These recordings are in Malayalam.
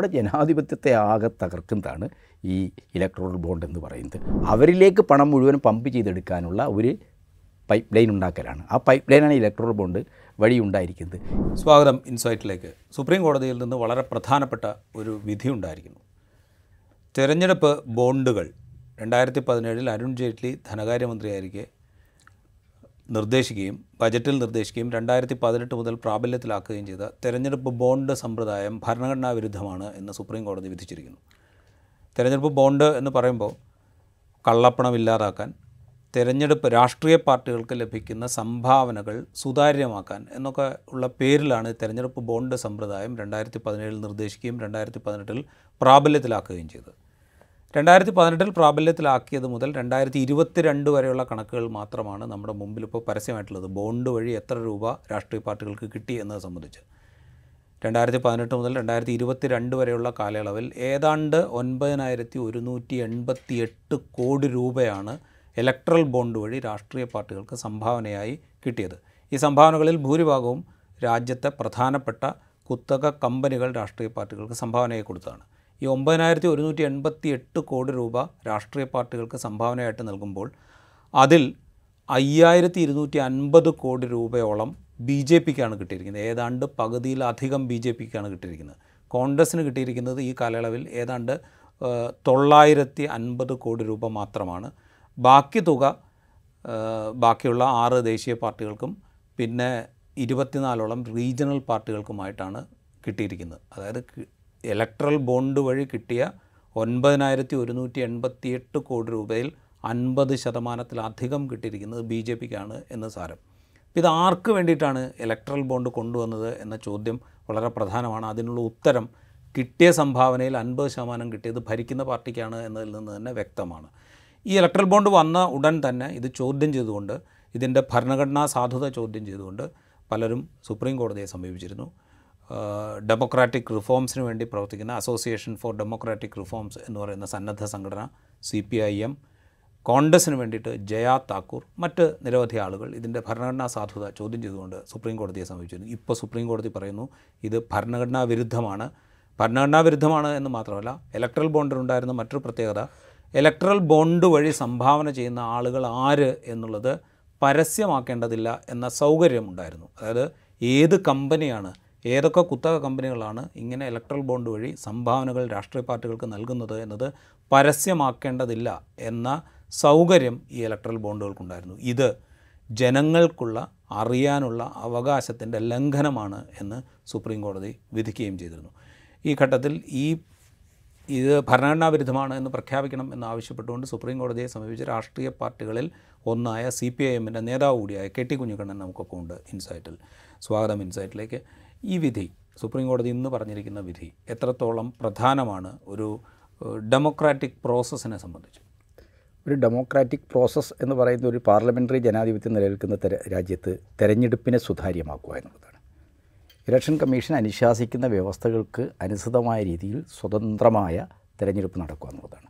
നമ്മുടെ ജനാധിപത്യത്തെ ആകെ തകർക്കുന്നതാണ് ഈ ഇലക്ട്രോണൽ ബോണ്ട് എന്ന് പറയുന്നത്. അവരിലേക്ക് പണം മുഴുവൻ പമ്പ് ചെയ്തെടുക്കാനുള്ള ഒരു പൈപ്പ് ലൈൻ ഉണ്ടാക്കലാണ്. ആ പൈപ്പ് ലൈനാണ് ഇലക്ട്രോണൽ ബോണ്ട് വഴി ഉണ്ടായിരിക്കുന്നത്. സ്വാഗതം ഇൻസൈറ്റിലേക്ക്. സുപ്രീം കോടതിയിൽ നിന്ന് വളരെ പ്രധാനപ്പെട്ട ഒരു വിധി ഉണ്ടായിരിക്കുന്നു. തെരഞ്ഞെടുപ്പ് ബോണ്ടുകൾ. രണ്ടായിരത്തി പതിനേഴിൽ അരുൺ ജെയ്റ്റ്ലി ധനകാര്യമന്ത്രിയായിരിക്കെ നിർദ്ദേശിക്കുകയും ബജറ്റിൽ നിർദ്ദേശിക്കുകയും രണ്ടായിരത്തി പതിനെട്ട് മുതൽ പ്രാബല്യത്തിലാക്കുകയും ചെയ്ത തെരഞ്ഞെടുപ്പ് ബോണ്ട് സമ്പ്രദായം ഭരണഘടനാ വിരുദ്ധമാണ് എന്ന് സുപ്രീം കോടതി വിധിച്ചിരിക്കുന്നു. തെരഞ്ഞെടുപ്പ് ബോണ്ട് എന്ന് പറയുമ്പോൾ കള്ളപ്പണം ഇല്ലാതാക്കാൻ തെരഞ്ഞെടുപ്പ് രാഷ്ട്രീയ പാർട്ടികൾക്ക് ലഭിക്കുന്ന സംഭാവനകൾ സുതാര്യമാക്കാൻ എന്നൊക്കെ ഉള്ള പേരിലാണ് തെരഞ്ഞെടുപ്പ് ബോണ്ട് സമ്പ്രദായം രണ്ടായിരത്തി പതിനേഴിൽ നിർദ്ദേശിക്കുകയും രണ്ടായിരത്തി പതിനെട്ടിൽ പ്രാബല്യത്തിലാക്കുകയും ചെയ്തത്. രണ്ടായിരത്തി പതിനെട്ടിൽ പ്രാബല്യത്തിലാക്കിയത് മുതൽ രണ്ടായിരത്തി ഇരുപത്തിരണ്ട് വരെയുള്ള കണക്കുകൾ മാത്രമാണ് നമ്മുടെ മുമ്പിൽ ഇപ്പോൾ പരസ്യമായിട്ടുള്ളത്. ബോണ്ട് വഴി എത്ര രൂപ രാഷ്ട്രീയ പാർട്ടികൾക്ക് കിട്ടി എന്നത് സംബന്ധിച്ച്. രണ്ടായിരത്തി പതിനെട്ട് മുതൽ രണ്ടായിരത്തി ഇരുപത്തി രണ്ട് വരെയുള്ള കാലയളവിൽ ഏതാണ്ട് ഒൻപതിനായിരത്തി ഒരുന്നൂറ്റി എൺപത്തി എട്ട് കോടി രൂപയാണ് ഇലക്ട്രൽ ബോണ്ട് വഴി രാഷ്ട്രീയ പാർട്ടികൾക്ക് സംഭാവനയായി കിട്ടിയത്. ഈ സംഭാവനകളിൽ ഭൂരിഭാഗവും രാജ്യത്തെ പ്രധാനപ്പെട്ട കുത്തക കമ്പനികൾ രാഷ്ട്രീയ പാർട്ടികൾക്ക് സംഭാവനയായി കൊടുത്തതാണ്. ഈ ഒമ്പതിനായിരത്തി ഒരുന്നൂറ്റി എൺപത്തി എട്ട് കോടി രൂപ രാഷ്ട്രീയ പാർട്ടികൾക്ക് സംഭാവനയായിട്ട് നൽകുമ്പോൾ അതിൽ അയ്യായിരത്തി ഇരുന്നൂറ്റി അൻപത് കോടി രൂപയോളം ബി ജെ പിക്കാണ് കിട്ടിയിരിക്കുന്നത്. ഏതാണ്ട് പകുതിയിലധികം ബി ജെ പിക്കാണ് കിട്ടിയിരിക്കുന്നത്. കോൺഗ്രസ്സിന് കിട്ടിയിരിക്കുന്നത് ഈ കാലയളവിൽ ഏതാണ്ട് തൊള്ളായിരത്തി അൻപത് കോടി രൂപ മാത്രമാണ്. ബാക്കി തുക ബാക്കിയുള്ള ആറ് ദേശീയ പാർട്ടികൾക്കും പിന്നെ ഇരുപത്തിനാലോളം റീജിയണൽ പാർട്ടികൾക്കുമായിട്ടാണ് കിട്ടിയിരിക്കുന്നത്. അതായത് ഇലക്ട്രൽ ബോണ്ട് വഴി കിട്ടിയ ഒൻപതിനായിരത്തി ഒരുന്നൂറ്റി എൺപത്തി എട്ട് കോടി രൂപയിൽ അൻപത് ശതമാനത്തിലധികം കിട്ടിയിരിക്കുന്നത് ബി ജെ പിക്കാണ് എന്ന് സാരം. ഇത് ആർക്ക് വേണ്ടിയിട്ടാണ് ഇലക്ട്രൽ ബോണ്ട് കൊണ്ടുവന്നത് എന്ന ചോദ്യം വളരെ പ്രധാനമാണ്. അതിനുള്ള ഉത്തരം കിട്ടിയ സംഭാവനയിൽ അൻപത് ശതമാനം കിട്ടിയത് ഭരിക്കുന്ന പാർട്ടിക്കാണ് എന്നതിൽ നിന്ന് തന്നെ വ്യക്തമാണ്. ഈ ഇലക്ട്രൽ ബോണ്ട് വന്ന ഉടൻ തന്നെ ഇത് ചോദ്യം ചെയ്തുകൊണ്ട് ഇതിന്റെ ഭരണഘടനാ സാധുത ചോദ്യം ചെയ്തുകൊണ്ട് പലരും സുപ്രീം കോടതിയെ സമീപിച്ചിരുന്നു. ഡെമോക്രാറ്റിക് റിഫോംസിന് വേണ്ടി പ്രവർത്തിക്കുന്ന അസോസിയേഷൻ ഫോർ ഡെമോക്രാറ്റിക് റിഫോംസ് എന്ന് പറയുന്ന സന്നദ്ധ സംഘടന സി പി ഐ എം കോൺഗ്രസ്സിന് വേണ്ടിയിട്ട് ജയ താക്കൂർ മറ്റ് നിരവധി ആളുകൾ ഇതിന്റെ ഭരണഘടനാ സാധുത ചോദ്യം ചെയ്തുകൊണ്ട് സുപ്രീം കോടതിയെ സമീപിച്ചിരുന്നു. ഇപ്പോൾ സുപ്രീം കോടതി പറയുന്നു ഇത് ഭരണഘടനാ വിരുദ്ധമാണ്. ഭരണഘടനാ വിരുദ്ധമാണ് എന്ന് മാത്രമല്ല ഇലക്ട്രൽ ബോണ്ടിലുണ്ടായിരുന്ന മറ്റൊരു പ്രത്യേകത ഇലക്ട്രൽ ബോണ്ട് വഴി സംഭാവന ചെയ്യുന്ന ആളുകൾ ആര് എന്നുള്ളത് പരസ്യമാക്കേണ്ടതില്ല എന്ന സൗകര്യമുണ്ടായിരുന്നു അതായത് ഏത് കമ്പനിയാണ് ഏതൊക്കെ കുത്തക കമ്പനികളാണ് ഇങ്ങനെ ഇലക്ട്രൽ ബോണ്ട് വഴി സംഭാവനകൾ രാഷ്ട്രീയ പാർട്ടികൾക്ക് നൽകുന്നത് എന്നത് പരസ്യമാക്കേണ്ടതില്ല എന്ന സൗകര്യം ഈ ഇലക്ട്രൽ ബോണ്ടുകൾക്കുണ്ടായിരുന്നു ഇത് ജനങ്ങൾക്കുള്ള അറിയാനുള്ള അവകാശത്തിന്റെ ലംഘനമാണ് എന്ന് സുപ്രീം കോടതി വിധിക്കുകയും ചെയ്തിരുന്നു. ഈ ഘട്ടത്തിൽ ഈ ഇത് ഭരണഘടനാ വിരുദ്ധമാണ് എന്ന് പ്രഖ്യാപിക്കണം എന്ന് ആവശ്യപ്പെട്ടുകൊണ്ട് സുപ്രീം കോടതിയെ സമീപിച്ച രാഷ്ട്രീയ പാർട്ടികളിൽ ഒന്നായ സി പി ഐ എമ്മിന്റെ നേതാവ് കൂടിയായ കെ ടി കുഞ്ഞിക്കണ്ണൻ നമുക്കൊക്കെ ഉണ്ട് ഇൻസൈറ്റിൽ. സ്വാഗതം ഇൻസൈറ്റിലേക്ക്. ഈ വിധി സുപ്രീം കോടതി ഇന്ന് പറഞ്ഞിരിക്കുന്ന വിധി എത്രത്തോളം പ്രധാനമാണ് ഒരു ഡെമോക്രാറ്റിക് പ്രോസസ്സിനെ സംബന്ധിച്ച്? ഒരു ഡെമോക്രാറ്റിക് പ്രോസസ്സ് എന്ന് പറയുന്ന ഒരു പാർലമെന്ററി ജനാധിപത്യം നിലനിൽക്കുന്ന രാജ്യത്ത് തെരഞ്ഞെടുപ്പിനെ സുതാര്യമാക്കുക എന്നുള്ളതാണ്. ഇലക്ഷൻ കമ്മീഷൻ അനുശാസിക്കുന്ന വ്യവസ്ഥകൾക്ക് അനുസൃതമായ രീതിയിൽ സ്വതന്ത്രമായ തെരഞ്ഞെടുപ്പ് നടക്കുക എന്നുള്ളതാണ്.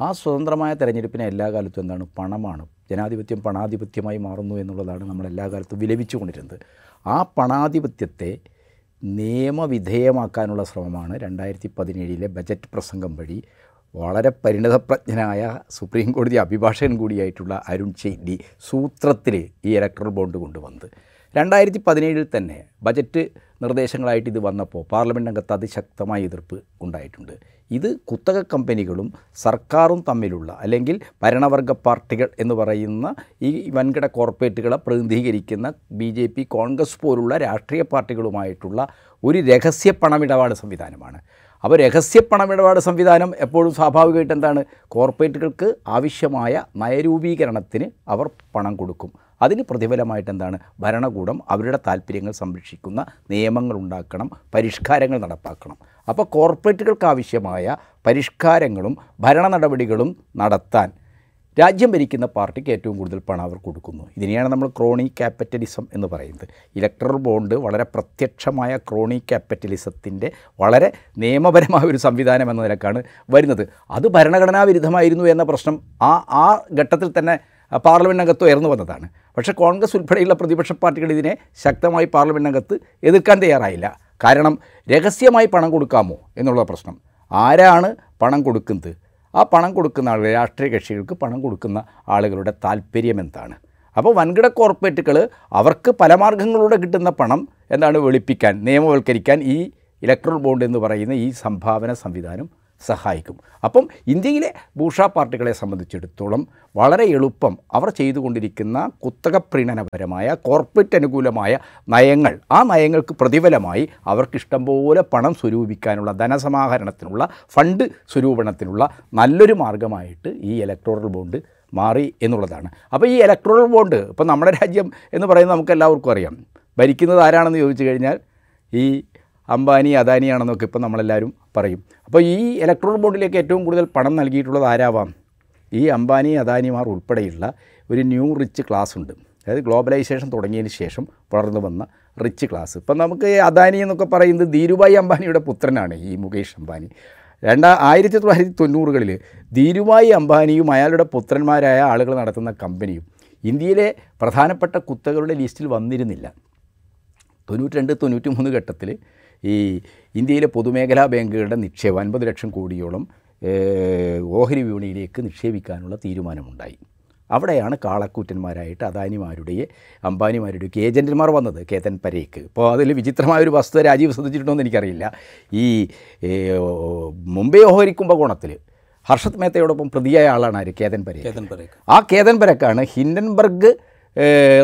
ആ സ്വതന്ത്രമായ തെരഞ്ഞെടുപ്പിനെ എല്ലാ കാലത്തും എന്താണ്? പണമാണ്. ജനാധിപത്യം പണാധിപത്യമായി മാറുന്നു എന്നുള്ളതാണ് നമ്മൾ എല്ലാ കാലത്തും വിലപിച്ചുകൊണ്ടിരുന്നത്. ആ പണാധിപത്യത്തെ നിയമവിധേയമാക്കാനുള്ള ശ്രമമാണ് രണ്ടായിരത്തി പതിനേഴിലെ ബജറ്റ് പ്രസംഗം വഴി വളരെ പരിണതപ്രജ്ഞനായ സുപ്രീം കോടതി അഭിഭാഷകൻ കൂടിയായിട്ടുള്ള അരുൺ ജെയ്റ്റ്ലി സൂത്രത്തിൽ ഈ ഇലക്ട്രൽ ബോണ്ട് കൊണ്ടുവന്നത്. രണ്ടായിരത്തി പതിനേഴിൽ തന്നെ ബജറ്റ് നിർദ്ദേശങ്ങളായിട്ട് ഇത് വന്നപ്പോൾ പാർലമെന്റ് അംഗത്ത് അതിശക്തമായ എതിർപ്പ് ഉണ്ടായിട്ടുണ്ട്. ഇത് കുത്തക കമ്പനികളും സർക്കാരും തമ്മിലുള്ള അല്ലെങ്കിൽ ഭരണവർഗ പാർട്ടികൾ എന്ന് പറയുന്ന ഈ വൻകിട കോർപ്പറേറ്റുകളെ പ്രതിനിധീകരിക്കുന്ന ബി ജെ പി കോൺഗ്രസ് പോലുള്ള രാഷ്ട്രീയ പാർട്ടികളുമായിട്ടുള്ള ഒരു രഹസ്യ പണമിടപാട് സംവിധാനമാണ്. അപ്പോൾ രഹസ്യ പണമിടപാട് സംവിധാനം എപ്പോഴും സ്വാഭാവികമായിട്ട് എന്താണ്? കോർപ്പറേറ്റുകൾക്ക് ആവശ്യമായ നയരൂപീകരണത്തിന് അവർ പണം കൊടുക്കും. അതിന് പ്രതിഫലമായിട്ട് എന്താണ്? ഭരണകൂടം അവരുടെ താല്പര്യങ്ങൾ സംരക്ഷിക്കുന്ന നിയമങ്ങൾ ഉണ്ടാക്കണം പരിഷ്കാരങ്ങൾ നടപ്പാക്കണം. അപ്പോൾ കോർപ്പറേറ്റുകൾക്ക് ആവശ്യമായ പരിഷ്കാരങ്ങളും ഭരണ നടപടികളും നടത്താൻ രാജ്യം ഭരിക്കുന്ന പാർട്ടിക്ക് ഏറ്റവും കൂടുതൽ പണം അവർ കൊടുക്കുന്നു. ഇതിനെയാണ് നമ്മൾ ക്രോണി ക്യാപിറ്റലിസം എന്ന് പറയുന്നത്. ഇലക്ട്രൽ ബോണ്ട് വളരെ പ്രത്യക്ഷമായ ക്രോണി ക്യാപിറ്റലിസത്തിന്റെ വളരെ നിയമപരമായ ഒരു സംവിധാനം എന്ന നിലക്കാണ് വരുന്നത്. അത് ഭരണഘടനാ വിരുദ്ധമായിരുന്നു എന്ന പ്രശ്നം ആ ആ ഘട്ടത്തിൽ തന്നെ പാർലമെന്റിനകത്ത് ഉയർന്നു വന്നതാണ്. പക്ഷേ കോൺഗ്രസ് ഉൾപ്പെടെയുള്ള പ്രതിപക്ഷ പാർട്ടികൾ ഇതിനെ ശക്തമായി പാർലമെന്റിനകത്ത് എതിർക്കാൻ തയ്യാറായില്ല. കാരണം രഹസ്യമായി പണം കൊടുക്കാമോ എന്നുള്ള പ്രശ്നം. ആരാണ് പണം കൊടുക്കുന്നത്? ആ പണം കൊടുക്കുന്ന ആളുകൾ രാഷ്ട്രീയ കക്ഷികൾക്ക് പണം കൊടുക്കുന്ന ആളുകളുടെ താല്പര്യം എന്താണ്? അപ്പോൾ വൻകിട കോർപ്പറേറ്റുകൾ അവർക്ക് പല മാർഗങ്ങളിലൂടെ കിട്ടുന്ന പണം എന്താണ് വെളുപ്പിക്കാൻ നിയമവൽക്കരിക്കാൻ ഈ ഇലക്ട്രൽ ബോണ്ട് എന്ന് പറയുന്ന ഈ സംഭാവന സംവിധാനം സഹായിക്കും. അപ്പം ഇന്ത്യയിലെ ഭൂഷ പാർട്ടികളെ സംബന്ധിച്ചിടത്തോളം വളരെ എളുപ്പം അവർ ചെയ്തുകൊണ്ടിരിക്കുന്ന കുത്തക പ്രീണനപരമായ കോർപ്പറേറ്റ് അനുകൂലമായ നയങ്ങൾ ആ നയങ്ങൾക്ക് പ്രതിഫലമായി അവർക്ക് ഇഷ്ടംപോലെ പണം സ്വരൂപിക്കാനുള്ള ധനസമാഹരണത്തിനുള്ള ഫണ്ട് സ്വരൂപണത്തിനുള്ള നല്ലൊരു മാർഗമായിട്ട് ഈ ഇലക്ട്രോറൽ ബോണ്ട് മാറി എന്നുള്ളതാണ്. അപ്പോൾ ഈ ഇലക്ട്രോറൽ ബോണ്ട് ഇപ്പോൾ നമ്മുടെ രാജ്യം എന്ന് പറയുന്നത് നമുക്ക് എല്ലാവർക്കും അറിയാം. ഭരിക്കുന്നത് ആരാണെന്ന് ചോദിച്ചു കഴിഞ്ഞാൽ ഈ അംബാനി അദാനിയാണെന്നൊക്കെ ഇപ്പം നമ്മളെല്ലാവരും പറയും. അപ്പോൾ ഈ ഇലക്ട്രോൾ ബോണ്ടിലേക്ക് ഏറ്റവും കൂടുതൽ പണം നൽകിയിട്ടുള്ളത് ആരാവാം? ഈ അംബാനി അദാനിമാർ ഉൾപ്പെടെയുള്ള ഒരു ന്യൂ റിച്ച് ക്ലാസ് ഉണ്ട്. അതായത് ഗ്ലോബലൈസേഷൻ തുടങ്ങിയതിന് ശേഷം വളർന്നു വന്ന റിച്ച് ക്ലാസ് ഇപ്പം നമുക്ക് അദാനി എന്നൊക്കെ പറയുന്നത് ധീരുഭായ് അംബാനിയുടെ പുത്രനാണ് ഈ മുകേഷ് അംബാനി. രണ്ടാ ആയിരത്തി തൊള്ളായിരത്തി തൊണ്ണൂറുകളിൽ ധീരുഭായ് അംബാനിയും അയാളുടെ പുത്രന്മാരായ ആളുകൾ നടത്തുന്ന കമ്പനിയും ഇന്ത്യയിലെ പ്രധാനപ്പെട്ട കുത്തകളുടെ ലിസ്റ്റിൽ വന്നിരുന്നില്ല. തൊണ്ണൂറ്റി രണ്ട് തൊണ്ണൂറ്റി മൂന്ന് ഘട്ടത്തിൽ ഈ ഇന്ത്യയിലെ പൊതുമേഖലാ ബാങ്കുകളുടെ നിക്ഷേപം അൻപത് ലക്ഷം കോടിയോളം ഓഹരി വിപണിയിലേക്ക് നിക്ഷേപിക്കാനുള്ള തീരുമാനമുണ്ടായി. അവിടെയാണ് കാളക്കൂറ്റന്മാരായിട്ട് അദാനിമാരുടെയും അംബാനിമാരുടെയൊക്കെ ഏജന്റുമാർ വന്നത് കേതൻ പരേക്ക്. ഇപ്പോൾ അതിൽ വിചിത്രമായ ഒരു വസ്തു രാജീവ് ശ്രദ്ധിച്ചിട്ടുണ്ടോ എന്ന് എനിക്കറിയില്ല. ഈ മുംബൈ ഓഹരി കുംഭകോണത്തിൽ ഹർഷത് മേത്തയോടൊപ്പം പ്രതിയായ ആളാണ് ആര്? കേതൻ പരേക്ക്. കേതൻ പരേക്ക്. ആ കേതൻ പരക്കാണ് ഹിൻഡൻബർഗ്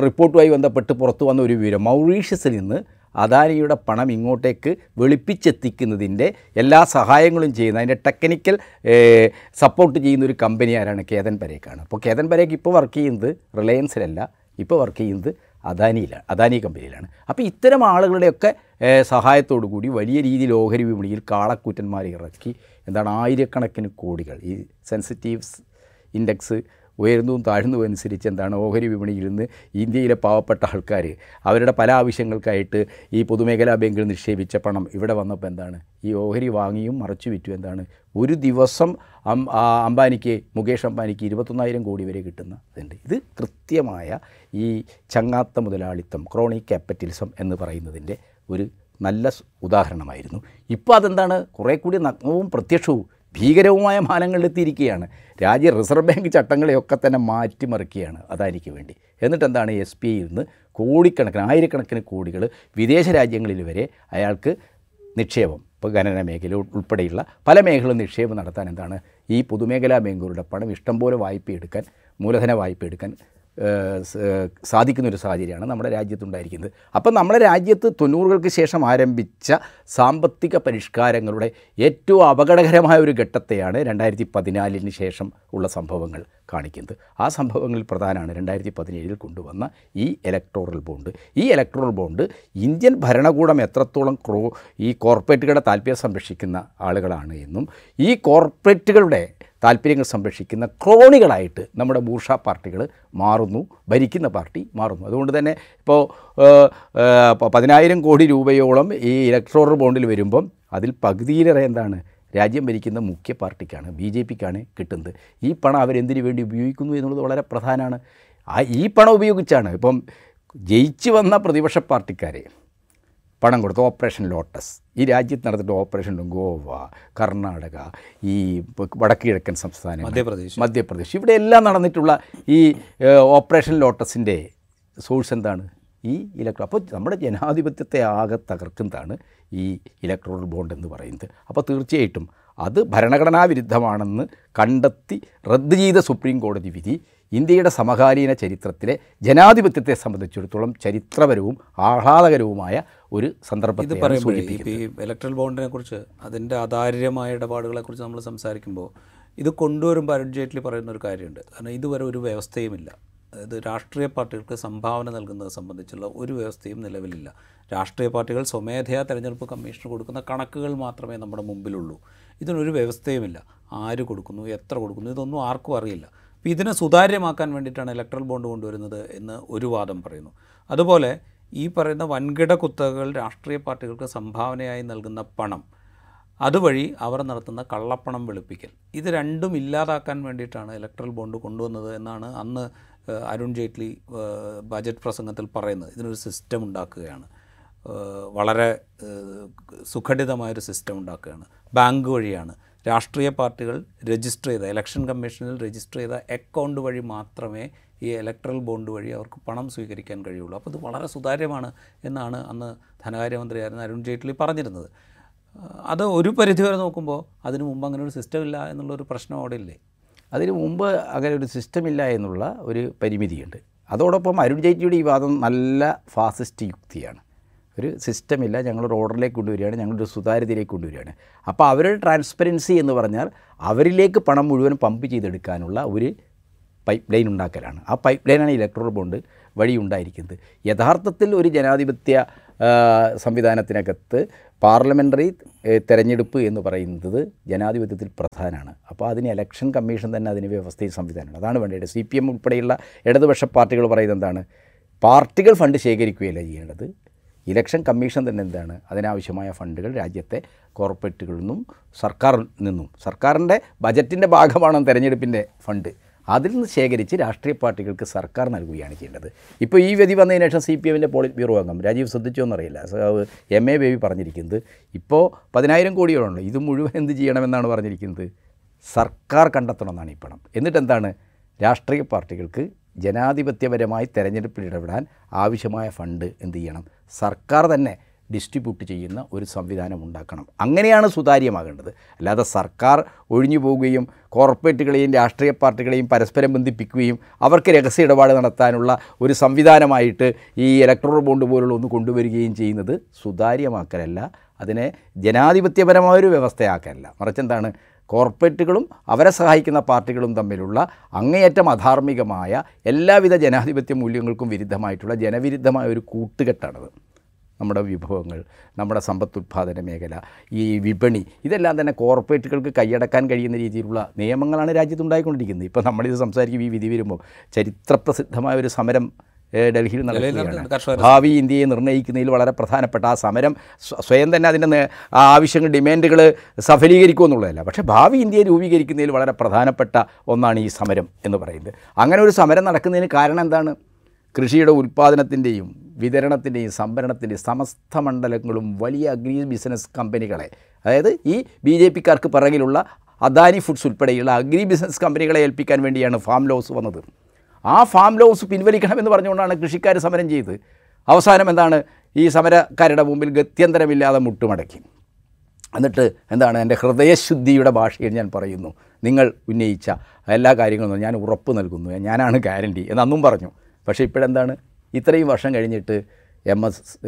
റിപ്പോർട്ടുമായി ബന്ധപ്പെട്ട് പുറത്തു വന്ന ഒരു വിവരം മൗറീഷ്യസിൽ നിന്ന് അദാനിയുടെ പണം ഇങ്ങോട്ടേക്ക് വെളുപ്പിച്ചെത്തിക്കുന്നതിന്റെ എല്ലാ സഹായങ്ങളും ചെയ്യുന്ന അതിന്റെ ടെക്നിക്കൽ സപ്പോർട്ട് ചെയ്യുന്ന ഒരു കമ്പനി ആരാണ്? കേതൻ പരേക്കാണ്. അപ്പോൾ കേതൻ പരേക്ക് ഇപ്പോൾ വർക്ക് ചെയ്യുന്നത് റിലയൻസിലല്ല ഇപ്പോൾ വർക്ക് ചെയ്യുന്നത് അദാനിയിലാണ് അദാനി കമ്പനിയിലാണ്. അപ്പോൾ ഇത്തരം ആളുകളുടെയൊക്കെ സഹായത്തോടു കൂടി വലിയ രീതിയിൽ ഓഹരി വിപണിയിൽ കാളക്കൂറ്റന്മാരെ ഇറക്കി. എന്താണ്? ആയിരക്കണക്കിന് കോടികൾ. ഈ സെൻസിറ്റീവ്സ് ഇൻഡെക്സ് ഉയർന്നതും താഴ്ന്നതും അനുസരിച്ച് എന്താണ് ഓഹരി വിപണിയിൽ നിന്ന് ഇന്ത്യയിലെ പാവപ്പെട്ട ആൾക്കാർ അവരുടെ പല ആവശ്യങ്ങൾക്കായിട്ട് ഈ പൊതുമേഖലാ ബാങ്കിൽ നിക്ഷേപിച്ച പണം ഇവിടെ വന്നപ്പോൾ എന്താണ്? ഈ ഓഹരി വാങ്ങിയും മറച്ചു വിറ്റു എന്താണ്? ഒരു ദിവസം അംബാനിക്ക് മുകേഷ് അംബാനിക്ക് ഇരുപത്തൊന്നായിരം കോടി വരെ കിട്ടുന്ന ഇതുണ്ട്. ഇത് കൃത്യമായ ഈ ചങ്ങാത്ത മുതലാളിത്തം ക്രോണി ക്യാപിറ്റലിസം എന്ന് പറയുന്നതിന്റെ ഒരു നല്ല ഉദാഹരണമായിരുന്നു. ഇപ്പോൾ അതെന്താണ്? കുറേ കൂടി നഗ്നവും പ്രത്യക്ഷവും ഭീകരവുമായ മാനങ്ങളിലെത്തിയിരിക്കുകയാണ് രാജ്യ റിസർവ് ബാങ്ക് ചട്ടങ്ങളെയൊക്കെ തന്നെ മാറ്റിമറിക്കുകയാണ്. അദാനിക്ക് വേണ്ടി. എന്നിട്ട് എന്താണ് എസ് ബി ഐയിൽ നിന്ന് കോടിക്കണക്കിന് ആയിരക്കണക്കിന് കോടികൾ വിദേശ രാജ്യങ്ങളിൽ വരെ അയാൾക്ക് നിക്ഷേപം ഇപ്പോൾ ഖനന മേഖല ഉൾപ്പെടെയുള്ള പല മേഖലകളും നിക്ഷേപം നടത്താൻ എന്താണ് ഈ പൊതുമേഖലാ ബാങ്കുകളുടെ പണം ഇഷ്ടംപോലെ വായ്പ എടുക്കാൻ മൂലധന വായ്പ എടുക്കാൻ സാധിക്കുന്ന ഒരു സാഹചര്യമാണ് നമ്മുടെ രാജ്യത്തുണ്ടായിരിക്കുന്നത്. അപ്പം നമ്മുടെ രാജ്യത്ത് തൊണ്ണൂറുകൾക്ക് ശേഷം ആരംഭിച്ച സാമ്പത്തിക പരിഷ്കാരങ്ങളുടെ ഏറ്റവും അപകടകരമായ ഒരു ഘട്ടത്തെയാണ് രണ്ടായിരത്തി പതിനാലിന് ശേഷം ഉള്ള സംഭവങ്ങൾ കാണിക്കുന്നത്. ആ സംഭവങ്ങളിൽ പ്രധാനമാണ് രണ്ടായിരത്തി പതിനേഴിൽ കൊണ്ടുവന്ന ഈ ഇലക്ട്രോറൽ ബോണ്ട് ഈ ഇലക്ട്രോറൽ ബോണ്ട് ഇന്ത്യൻ ഭരണകൂടം എത്രത്തോളം ക്രോ ഈ കോർപ്പറേറ്റുകളുടെ താല്പര്യം സംരക്ഷിക്കുന്ന ആളുകളാണ് എന്നും ഈ കോർപ്പറേറ്റുകളുടെ താല്പര്യങ്ങൾ സംരക്ഷിക്കുന്ന ക്രോണികളായിട്ട് നമ്മുടെ ബൂർഷ പാർട്ടികൾ മാറുന്നു ഭരിക്കുന്ന പാർട്ടി മാറുന്നു. അതുകൊണ്ട് തന്നെ ഇപ്പോൾ പതിനായിരം കോടി രൂപയോളം ഈ ഇലക്ട്രോറൽ ബോണ്ടിൽ വരുമ്പം അതിൽ പകുതിയിലേറെ എന്താണ് രാജ്യം ഭരിക്കുന്ന മുഖ്യ പാർട്ടിക്കാണ് ബി ജെ പിക്കാണ് കിട്ടുന്നത്. ഈ പണം അവരെന്തിനു വേണ്ടി ഉപയോഗിക്കുന്നു എന്നുള്ളത് വളരെ പ്രധാനമാണ്. ആ ഈ പണം ഉപയോഗിച്ചാണ് ഇപ്പം ജയിച്ചു വന്ന പ്രതിപക്ഷ പാർട്ടിക്കാരെ പണം കൊടുത്ത് ഓപ്പറേഷൻ ലോട്ടസ്. ഈ രാജ്യത്ത് നടത്തിയിട്ട് ഓപ്പറേഷൻ ഗോവ കർണാടക ഈ വടക്ക് കിഴക്കൻ സംസ്ഥാനം മധ്യപ്രദേശ്. മധ്യപ്രദേശ്. ഇവിടെ എല്ലാം നടന്നിട്ടുള്ള ഈ ഓപ്പറേഷൻ ലോട്ടസിന്റെ സോഴ്സ് എന്താണ്? ഈ ഇലക്ട്രോ അപ്പോൾ നമ്മുടെ ജനാധിപത്യത്തെ ആകെ തകർക്കുന്നതാണ് ഈ ഇലക്ട്രോണൽ ബോണ്ട് എന്ന് പറയുന്നത്. അപ്പോൾ തീർച്ചയായിട്ടും അത് ഭരണഘടനാ വിരുദ്ധമാണെന്ന് കണ്ടെത്തി റദ്ദ് ചെയ്ത സുപ്രീം കോടതി വിധി ഇന്ത്യയുടെ സമകാലീന ചരിത്രത്തിലെ ജനാധിപത്യത്തെ സംബന്ധിച്ചിടത്തോളം ചരിത്രപരവും ആഹ്ലാദകരവുമായ ഒരു സന്ദർഭത്തെ പറയുമ്പോൾ ഈ ഇലക്ട്രൽ ബോണ്ടിനെ കുറിച്ച് അതിന്റെ അതാര്യമായ ഇടപാടുകളെ കുറിച്ച് നമ്മൾ സംസാരിക്കുമ്പോൾ ഇത് കൊണ്ടുവരുമ്പോൾ അരുൺ ജെയ്റ്റ്ലി പറയുന്ന ഒരു കാര്യമുണ്ട്. കാരണം ഇതുവരെ ഒരു വ്യവസ്ഥയുമില്ല. അതായത് രാഷ്ട്രീയ പാർട്ടികൾക്ക് സംഭാവന നൽകുന്നത് സംബന്ധിച്ചുള്ള ഒരു വ്യവസ്ഥയും നിലവിലില്ല. രാഷ്ട്രീയ പാർട്ടികൾ സ്വമേധയാ തെരഞ്ഞെടുപ്പ് കമ്മീഷന് കൊടുക്കുന്ന കണക്കുകൾ മാത്രമേ നമ്മുടെ മുമ്പിലുള്ളൂ. ഇതിനൊരു വ്യവസ്ഥയുമില്ല. ആര് കൊടുക്കുന്നു എത്ര കൊടുക്കുന്നു ഇതൊന്നും ആർക്കും അറിയില്ല. അപ്പോൾ ഇതിനെ സുതാര്യമാക്കാൻ വേണ്ടിയിട്ടാണ് ഇലക്ട്രൽ ബോണ്ട് കൊണ്ടുവരുന്നത് എന്ന് ഒരു വാദം പറയുന്നു. അതുപോലെ ഈ പറയുന്ന വൻകിട കുത്തകകൾ രാഷ്ട്രീയ പാർട്ടികൾക്ക് സംഭാവനയായി നൽകുന്ന പണം അതുവഴി അവർ നടത്തുന്ന കള്ളപ്പണം വെളുപ്പിക്കൽ ഇത് രണ്ടും ഇല്ലാതാക്കാൻ വേണ്ടിയിട്ടാണ് ഇലക്ട്രൽ ബോണ്ട് കൊണ്ടുവന്നത് എന്നാണ് അന്ന് അരുൺ ജെയ്റ്റ്ലി ബജറ്റ് പ്രസംഗത്തിൽ പറയുന്നത്. ഇതിനൊരു സിസ്റ്റം ഉണ്ടാക്കുകയാണ്. വളരെ സുഖടിതമായൊരു സിസ്റ്റം ഉണ്ടാക്കുകയാണ്. ബാങ്ക് വഴിയാണ്. രാഷ്ട്രീയ പാർട്ടികൾ രജിസ്റ്റർ ചെയ്ത ഇലക്ഷൻ കമ്മീഷനിൽ രജിസ്റ്റർ ചെയ്ത അക്കൗണ്ട് വഴി മാത്രമേ ഈ ഇലക്ട്രൽ ബോണ്ട് വഴി അവർക്ക് പണം സ്വീകരിക്കാൻ കഴിയുള്ളൂ. അപ്പോൾ ഇത് വളരെ സുതാര്യമാണ് എന്നാണ് അന്ന് ധനകാര്യമന്ത്രിയായിരുന്ന അരുൺ ജെയ്റ്റ്ലി പറഞ്ഞിരുന്നത്. അത് ഒരു പരിധിവരെ നോക്കുമ്പോൾ അതിനു മുമ്പ് അങ്ങനെ ഒരു സിസ്റ്റം ഇല്ല എന്നുള്ളൊരു പ്രശ്നം അവിടെ ഇല്ലേ? അതിന് മുമ്പ് അങ്ങനെ ഒരു സിസ്റ്റം ഇല്ല എന്നുള്ള ഒരു പരിമിതിയുണ്ട്. അതോടൊപ്പം അരുൺ ജെയ്റ്റ്ലിയുടെ ഈ വാദം നല്ല ഫാസിസ്റ്റ് യുക്തിയാണ്. ഒരു സിസ്റ്റമില്ല ഞങ്ങളൊരു ഓർഡറിലേക്ക് കൊണ്ടുവരികയാണ്. ഞങ്ങളൊരു സുതാര്യതയിലേക്ക് കൊണ്ടുവരികയാണ്. അപ്പോൾ അവരുടെ ട്രാൻസ്പെറൻസി എന്ന് പറഞ്ഞാൽ അവരിലേക്ക് പണം മുഴുവൻ പമ്പ് ചെയ്തെടുക്കാനുള്ള ഒരു പൈപ്പ് ലൈൻ ഉണ്ടാക്കലാണ്. ആ പൈപ്പ് ലൈനാണ് ഇലക്ട്രോൾ ബോണ്ട് വഴി ഉണ്ടായിരിക്കുന്നത്. യഥാർത്ഥത്തിൽ ഒരു ജനാധിപത്യ സംവിധാനത്തിനകത്ത് പാർലമെന്ററി തെരഞ്ഞെടുപ്പ് എന്ന് പറയുന്നത് ജനാധിപത്യത്തിൽ പ്രധാനമാണ്. അപ്പോൾ അതിന് ഇലക്ഷൻ കമ്മീഷൻ തന്നെ അതിന് വ്യവസ്ഥയും സംവിധാനമാണ്. അതാണ് വേണ്ടത്. സി പി എം ഉൾപ്പെടെയുള്ള ഇടതുപക്ഷ പാർട്ടികൾ പറയുന്നത് എന്താണ്? പാർട്ടികൾ ഫണ്ട് ശേഖരിക്കുകയല്ല ചെയ്യേണ്ടത്. ഇലക്ഷൻ കമ്മീഷൻ തന്നെ എന്താണ്? അതിനാവശ്യമായ ഫണ്ടുകൾ രാജ്യത്തെ കോർപ്പറേറ്റുകളിൽ നിന്നും സർക്കാരിൽ നിന്നും സർക്കാരിന്റെ ബജറ്റിന്റെ ഭാഗമാണ് തെരഞ്ഞെടുപ്പിന്റെ ഫണ്ട്? അതിൽ നിന്ന് ശേഖരിച്ച് രാഷ്ട്രീയ പാർട്ടികൾക്ക് സർക്കാർ നൽകുകയാണ് ചെയ്യേണ്ടത്. ഇപ്പോൾ ഈ വ്യതി വന്നതിന് ശേഷം സി പി എമ്മിന്റെ പോളിറ്റ് ബ്യൂറോ അംഗം രാജീവ് ശ്രദ്ധിച്ചോ എന്നറിയില്ല എം എ ബേബി പറഞ്ഞിരിക്കുന്നത് ഇപ്പോൾ പതിനായിരം കോടിയോളം ഇത് മുഴുവൻ എന്ത് ചെയ്യണമെന്നാണ് പറഞ്ഞിരിക്കുന്നത്. സർക്കാർ കണ്ടെത്തണമെന്നാണ് ഈ പണം. എന്നിട്ട് എന്താണ് രാഷ്ട്രീയ പാർട്ടികൾക്ക് ജനാധിപത്യപരമായി തെരഞ്ഞെടുപ്പിൽ ഇടപെടാൻ ആവശ്യമായ ഫണ്ട് എന്ത് ചെയ്യണം? സർക്കാർ തന്നെ ഡിസ്ട്രിബ്യൂട്ട് ചെയ്യുന്ന ഒരു സംവിധാനം ഉണ്ടാക്കണം. അങ്ങനെയാണ് സുതാര്യമാകേണ്ടത്. അല്ലാതെ സർക്കാർ ഒഴിഞ്ഞു പോവുകയും കോർപ്പറേറ്റുകളെയും രാഷ്ട്രീയ പാർട്ടികളെയും പരസ്പരം ബന്ധിപ്പിക്കുകയും അവർക്ക് രഹസ്യ ഇടപാട് നടത്താനുള്ള ഒരു സംവിധാനമായിട്ട് ഈ ഇലക്ട്രോൾ ബോണ്ട് പോലുള്ള ഒന്ന് കൊണ്ടുവരികയും ചെയ്യുന്നത് സുതാര്യമാക്കലല്ല. അതിനെ ജനാധിപത്യപരമായൊരു വ്യവസ്ഥയാക്കലല്ല. മറിച്ച് എന്താണ്? കോർപ്പറേറ്റുകളും അവരെ സഹായിക്കുന്ന പാർട്ടികളും തമ്മിലുള്ള അങ്ങേയറ്റം അധാർമികമായ എല്ലാവിധ ജനാധിപത്യ മൂല്യങ്ങൾക്കും വിരുദ്ധമായിട്ടുള്ള ജനവിരുദ്ധമായ ഒരു കൂട്ടുകെട്ടാണത്. നമ്മുടെ വിഭവങ്ങൾ നമ്മുടെ സമ്പത്ത് ഉത്പാദന മേഖല ഈ വിപണി ഇതെല്ലാം തന്നെ കോർപ്പറേറ്റുകൾക്ക് കൈയടക്കാൻ കഴിയുന്ന രീതിയിലുള്ള നിയമങ്ങളാണ് രാജ്യത്ത് ഉണ്ടായിക്കൊണ്ടിരിക്കുന്നത്. ഇപ്പോൾ നമ്മളിത് സംസാരിക്കും ഈ വിധി വരുമ്പോൾ ചരിത്രപ്രസിദ്ധമായ ഒരു സമരം ഡൽഹിയിൽ നടക്കുകയാണ്. ഭാവി ഇന്ത്യയെ നിർണയിക്കുന്നതിൽ വളരെ പ്രധാനപ്പെട്ട ആ സമരം സ്വയം തന്നെ അതിന്റെ ആവശ്യങ്ങൾ ഡിമാൻഡുകൾ സഫലീകരിക്കുമെന്നുള്ളതല്ല പക്ഷേ ഭാവി ഇന്ത്യയെ രൂപീകരിക്കുന്നതിൽ വളരെ പ്രധാനപ്പെട്ട ഒന്നാണ് ഈ സമരം എന്ന് പറയുന്നത്. അങ്ങനെ ഒരു സമരം നടക്കുന്നതിന് കാരണം എന്താണ്? കൃഷിയുടെ ഉൽപ്പാദനത്തിന്റെയും വിതരണത്തിന്റെയും സംഭരണത്തിന്റെയും സമസ്ത മണ്ഡലങ്ങളും വലിയ അഗ്രി ബിസിനസ് കമ്പനികളെ അതായത് ഈ ബി ജെ പിക്കാർക്ക് പിറകിലുള്ള അദാനി ഫുഡ്സ് ഉൾപ്പെടെയുള്ള അഗ്രി ബിസിനസ് കമ്പനികളെ ഏൽപ്പിക്കാൻ വേണ്ടിയാണ് ഫാം ലോസ് വന്നത്. ആ ഫാം ലോസ് പിൻവലിക്കണമെന്ന് പറഞ്ഞുകൊണ്ടാണ് കൃഷിക്കാർ സമരം ചെയ്ത്. അവസാനം എന്താണ്? ഈ സമരക്കാരുടെ മുമ്പിൽ ഗത്യന്തരമില്ലാതെ മുട്ടുമടക്കി. എന്നിട്ട് എന്താണ്? എന്റെ ഹൃദയശുദ്ധിയുടെ ഭാഷയിൽ ഞാൻ പറയുന്നു. നിങ്ങൾ ഉന്നയിച്ച എല്ലാ കാര്യങ്ങളും ഞാൻ ഉറപ്പ് നൽകുന്നു. ഞാനാണ് ഗ്യാരണ്ടി എന്നന്നും പറഞ്ഞു. പക്ഷേ ഇപ്പോഴെന്താണ്? ഇത്രയും വർഷം കഴിഞ്ഞിട്ട് M S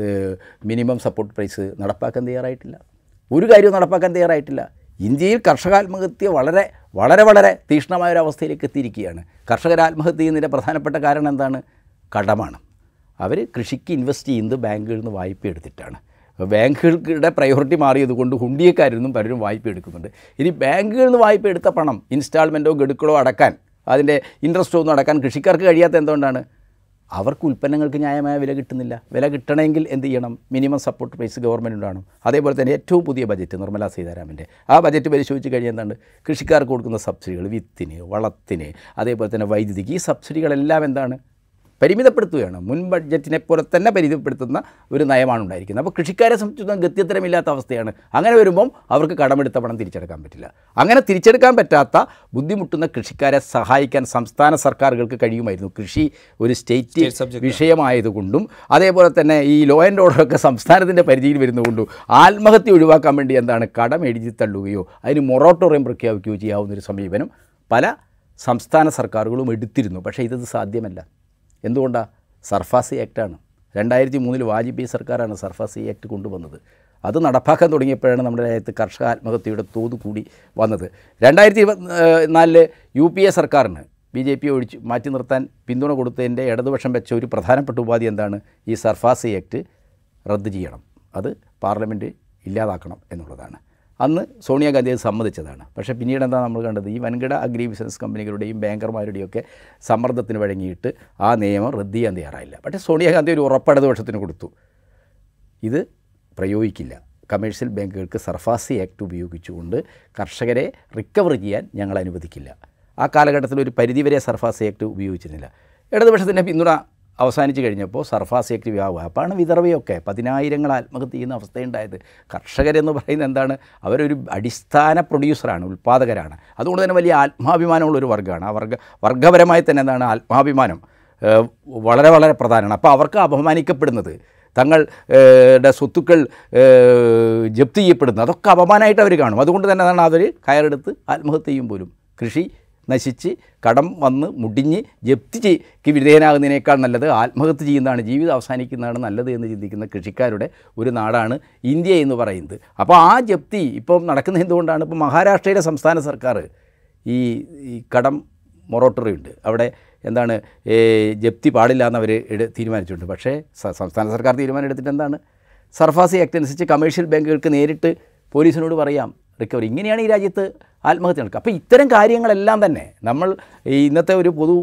minimum support price നടപ്പാക്കാൻ തയ്യാറായിട്ടില്ല. ഒരു കാര്യവും നടപ്പാക്കാൻ തയ്യാറായിട്ടില്ല. ഇന്ത്യയിൽ കർഷകാത്മഹത്യ വളരെ വളരെ വളരെ തീക്ഷ്ണമായ ഒരു അവസ്ഥയിലേക്ക് എത്തിയിരിക്കുകയാണ് കർഷകർ ആത്മഹത്യ ചെയ്യുന്നതിന്റെ പ്രധാനപ്പെട്ട കാരണം എന്താണ്? കടമാണ്. അവർ കൃഷിക്ക് ഇൻവെസ്റ്റ് ചെയ്യുന്നത് ബാങ്കുകളിൽ നിന്ന് വായ്പ എടുത്തിട്ടാണ്. ബാങ്കുകളുടെ പ്രയോറിറ്റി മാറിയതുകൊണ്ട് കൊണ്ട് ഹുണ്ടിയക്കാരിൽ നിന്നും പലരും വായ്പ എടുക്കുന്നുണ്ട്. ഇനി ബാങ്കുകളിൽ നിന്ന് വായ്പ എടുത്ത പണം ഇൻസ്റ്റാൾമെന്റോ ഗഡുക്കളോ അടക്കാൻ അതിന്റെ ഇൻട്രസ്റ്റോ ഒന്നും അടക്കാൻ കൃഷിക്കാർക്ക് കഴിയാത്ത എന്തുകൊണ്ടാണ്? അവർക്ക് ഉൽപ്പന്നങ്ങൾക്ക് ന്യായമായ വില കിട്ടുന്നില്ല. വില കിട്ടണമെങ്കിൽ എന്ത് ചെയ്യണം? മിനിമം സപ്പോർട്ട് പ്രൈസ് ഗവൺമെന്റ് ഉണ്ടാകണം. അതേപോലെ തന്നെ ഏറ്റവും പുതിയ ബജറ്റ് നിർമ്മലാ സീതാരാമന്റെ. ആ ബജറ്റ് പരിശോധിച്ച് കഴിഞ്ഞാൽ എന്താണ്? കൃഷിക്കാർക്ക് കൊടുക്കുന്ന സബ്സിഡികൾ വിത്തിന് വളത്തിന് അതേപോലെ തന്നെ വൈദ്യുതിക്ക് ഈ സബ്സിഡികളെല്ലാം എന്താണ്? പരിമിതപ്പെടുത്തുകയാണ്. മുൻ ബഡ്ജറ്റിനെ പോലെ തന്നെ പരിമിതപ്പെടുത്തുന്ന ഒരു നയമാണ് ഉണ്ടായിരിക്കുന്നത്. അപ്പോൾ കൃഷിക്കാരെ സംബന്ധിച്ചിടത്തോളം ഗത്യത്തരമില്ലാത്ത അവസ്ഥയാണ്. അങ്ങനെ വരുമ്പം അവർക്ക് കടമെടുത്ത പണം തിരിച്ചെടുക്കാൻ പറ്റില്ല. അങ്ങനെ തിരിച്ചെടുക്കാൻ പറ്റാത്ത ബുദ്ധിമുട്ടുന്ന കൃഷിക്കാരെ സഹായിക്കാൻ സംസ്ഥാന സർക്കാരുകൾക്ക് കഴിയുമായിരുന്നു. കൃഷി ഒരു സ്റ്റേറ്റ് വിഷയമായതുകൊണ്ടും അതേപോലെ തന്നെ ഈ ലോ ആൻഡ് ഓർഡറൊക്കെ സംസ്ഥാനത്തിന്റെ പരിധിയിൽ വരുന്നതുകൊണ്ടും ആത്മഹത്യ ഒഴിവാക്കാൻ വേണ്ടി എന്താണ് കടം എഴുതി തള്ളുകയോ അതിന് മൊറോട്ടോറിയം പ്രഖ്യാപിക്കുകയോ ചെയ്യാവുന്ന ഒരു സമീപനം പല സംസ്ഥാന സർക്കാരുകളും എടുത്തിരുന്നു. പക്ഷേ ഇതത് സാധ്യമല്ല. എന്തുകൊണ്ടാണ് സർഫാസി ആക്റ്റാണ്. രണ്ടായിരത്തി മൂന്നിൽ വാജ്പേയി സർക്കാരാണ് സർഫാസി ആക്ട് കൊണ്ടുവന്നത്. അത് നടപ്പാക്കാൻ തുടങ്ങിയപ്പോഴാണ് നമ്മുടെ രാജ്യത്ത് കർഷക ആത്മഹത്യയുടെ തോത് കൂടി വന്നത്. രണ്ടായിരത്തി ഇരുപത്തി നാലിൽ യു പി എ സർക്കാരിന് ബി ജെ പി ഒഴിച്ച് മാറ്റി നിർത്താൻ പിന്തുണ കൊടുത്തതിന്റെ ഇടതുപക്ഷം വെച്ച ഒരു പ്രധാനപ്പെട്ട ഉപാധി എന്താണ്? ഈ സർഫാസി ആക്ട് റദ്ദ് ചെയ്യണം. അത് പാർലമെന്റ് ഇല്ലാതാക്കണം എന്നുള്ളതാണ്. അന്ന് സോണിയാഗാന്ധി അത് സമ്മതിച്ചതാണ്. പക്ഷേ പിന്നീട് എന്താ നമ്മൾ കണ്ടത്? ഈ വൻകിട അഗ്രി ബിസിനസ് കമ്പനികളുടെയും ബാങ്കർമാരുടെയും ഒക്കെ സമ്മർദ്ദത്തിന് വഴങ്ങിയിട്ട് ആ നിയമം റദ്ദ് ചെയ്യാൻ തയ്യാറായില്ല. പക്ഷേ സോണിയാഗാന്ധി ഒരു ഉറപ്പ് വർഷത്തിന് കൊടുത്തു. ഇത് പ്രയോഗിക്കില്ല. കമേഴ്ഷ്യൽ ബാങ്കുകൾക്ക് സർഫാസി ആക്ട് ഉപയോഗിച്ചുകൊണ്ട് കർഷകരെ റിക്കവർ ചെയ്യാൻ ഞങ്ങൾ അനുവദിക്കില്ല. ആ കാലഘട്ടത്തിൽ ഒരു പരിധിവരെ സർഫാസി ആക്ട് ഉപയോഗിച്ചിരുന്നില്ല. ഇടതുപക്ഷത്തിന്റെ പിന്തുണ അവസാനിച്ച് കഴിഞ്ഞപ്പോൾ സർഫാസ് ആക്ട് വ്യാപകം അപ്പോഴാണ് വിതർവയൊക്കെ പതിനായിരങ്ങൾ ആത്മഹത്യ ചെയ്യുന്ന അവസ്ഥയുണ്ടായത്. കർഷകരെന്ന് പറയുന്നത് എന്താണ്? അവരൊരു അടിസ്ഥാന പ്രൊഡ്യൂസറാണ് ഉൽപ്പാദകരാണ് അതുകൊണ്ട് തന്നെ വലിയ ആത്മാഭിമാനമുള്ള ഒരു വർഗമാണ്. ആ വർഗ വർഗപരമായി തന്നെ എന്താണ്? ആത്മാഭിമാനം വളരെ വളരെ പ്രധാനമാണ്. അപ്പോൾ അവർക്ക് അപമാനിക്കപ്പെടുന്നത് തങ്ങളുടെ സ്വത്തുക്കൾ ജപ്തി ചെയ്യപ്പെടുന്നത് അതൊക്കെ അപമാനമായിട്ട് അവർ കാണും. അതുകൊണ്ട് തന്നെ എന്താണ്? അവർ കയറെടുത്ത് ആത്മഹത്യ ചെയ്യും പോലും. കൃഷി നശിച്ച് കടം വന്ന് മുടിഞ്ഞ് ജപ്തി ചെയ്ക്ക് വിധേയനാകുന്നതിനേക്കാൾ നല്ലത് ആത്മഹത്യ ചെയ്യുന്നതാണ്. ജീവിതം അവസാനിക്കുന്നതാണ് നല്ലത് എന്ന് ചിന്തിക്കുന്ന കൃഷിക്കാരുടെ ഒരു നാടാണ് ഇന്ത്യ എന്ന് പറയുന്നത്. അപ്പോൾ ആ ജപ്തി ഇപ്പം നടക്കുന്ന എന്തുകൊണ്ടാണ്? ഇപ്പോൾ മഹാരാഷ്ട്രയിലെ സംസ്ഥാന സർക്കാർ ഈ ഈ കടം മൊറോട്ടറി ഉണ്ട് അവിടെ എന്താണ് ജപ്തി പാടില്ല എന്നവർ തീരുമാനിച്ചിട്ടുണ്ട്. പക്ഷേ സംസ്ഥാന സർക്കാർ തീരുമാനം എടുത്തിട്ട് എന്താണ്? സർഫാസി ആക്ട് അനുസരിച്ച് കമേഴ്ഷ്യൽ ബാങ്കുകൾക്ക് നേരിട്ട് പോലീസിനോട് പറയാം. റിക്കവറി ഇങ്ങനെയാണ് ഈ രാജ്യത്ത് ആത്മഹത്യ നടക്കുക. അപ്പോൾ ഇത്തരം കാര്യങ്ങളെല്ലാം തന്നെ നമ്മൾ ഈ ഇന്നത്തെ ഒരു പൊതു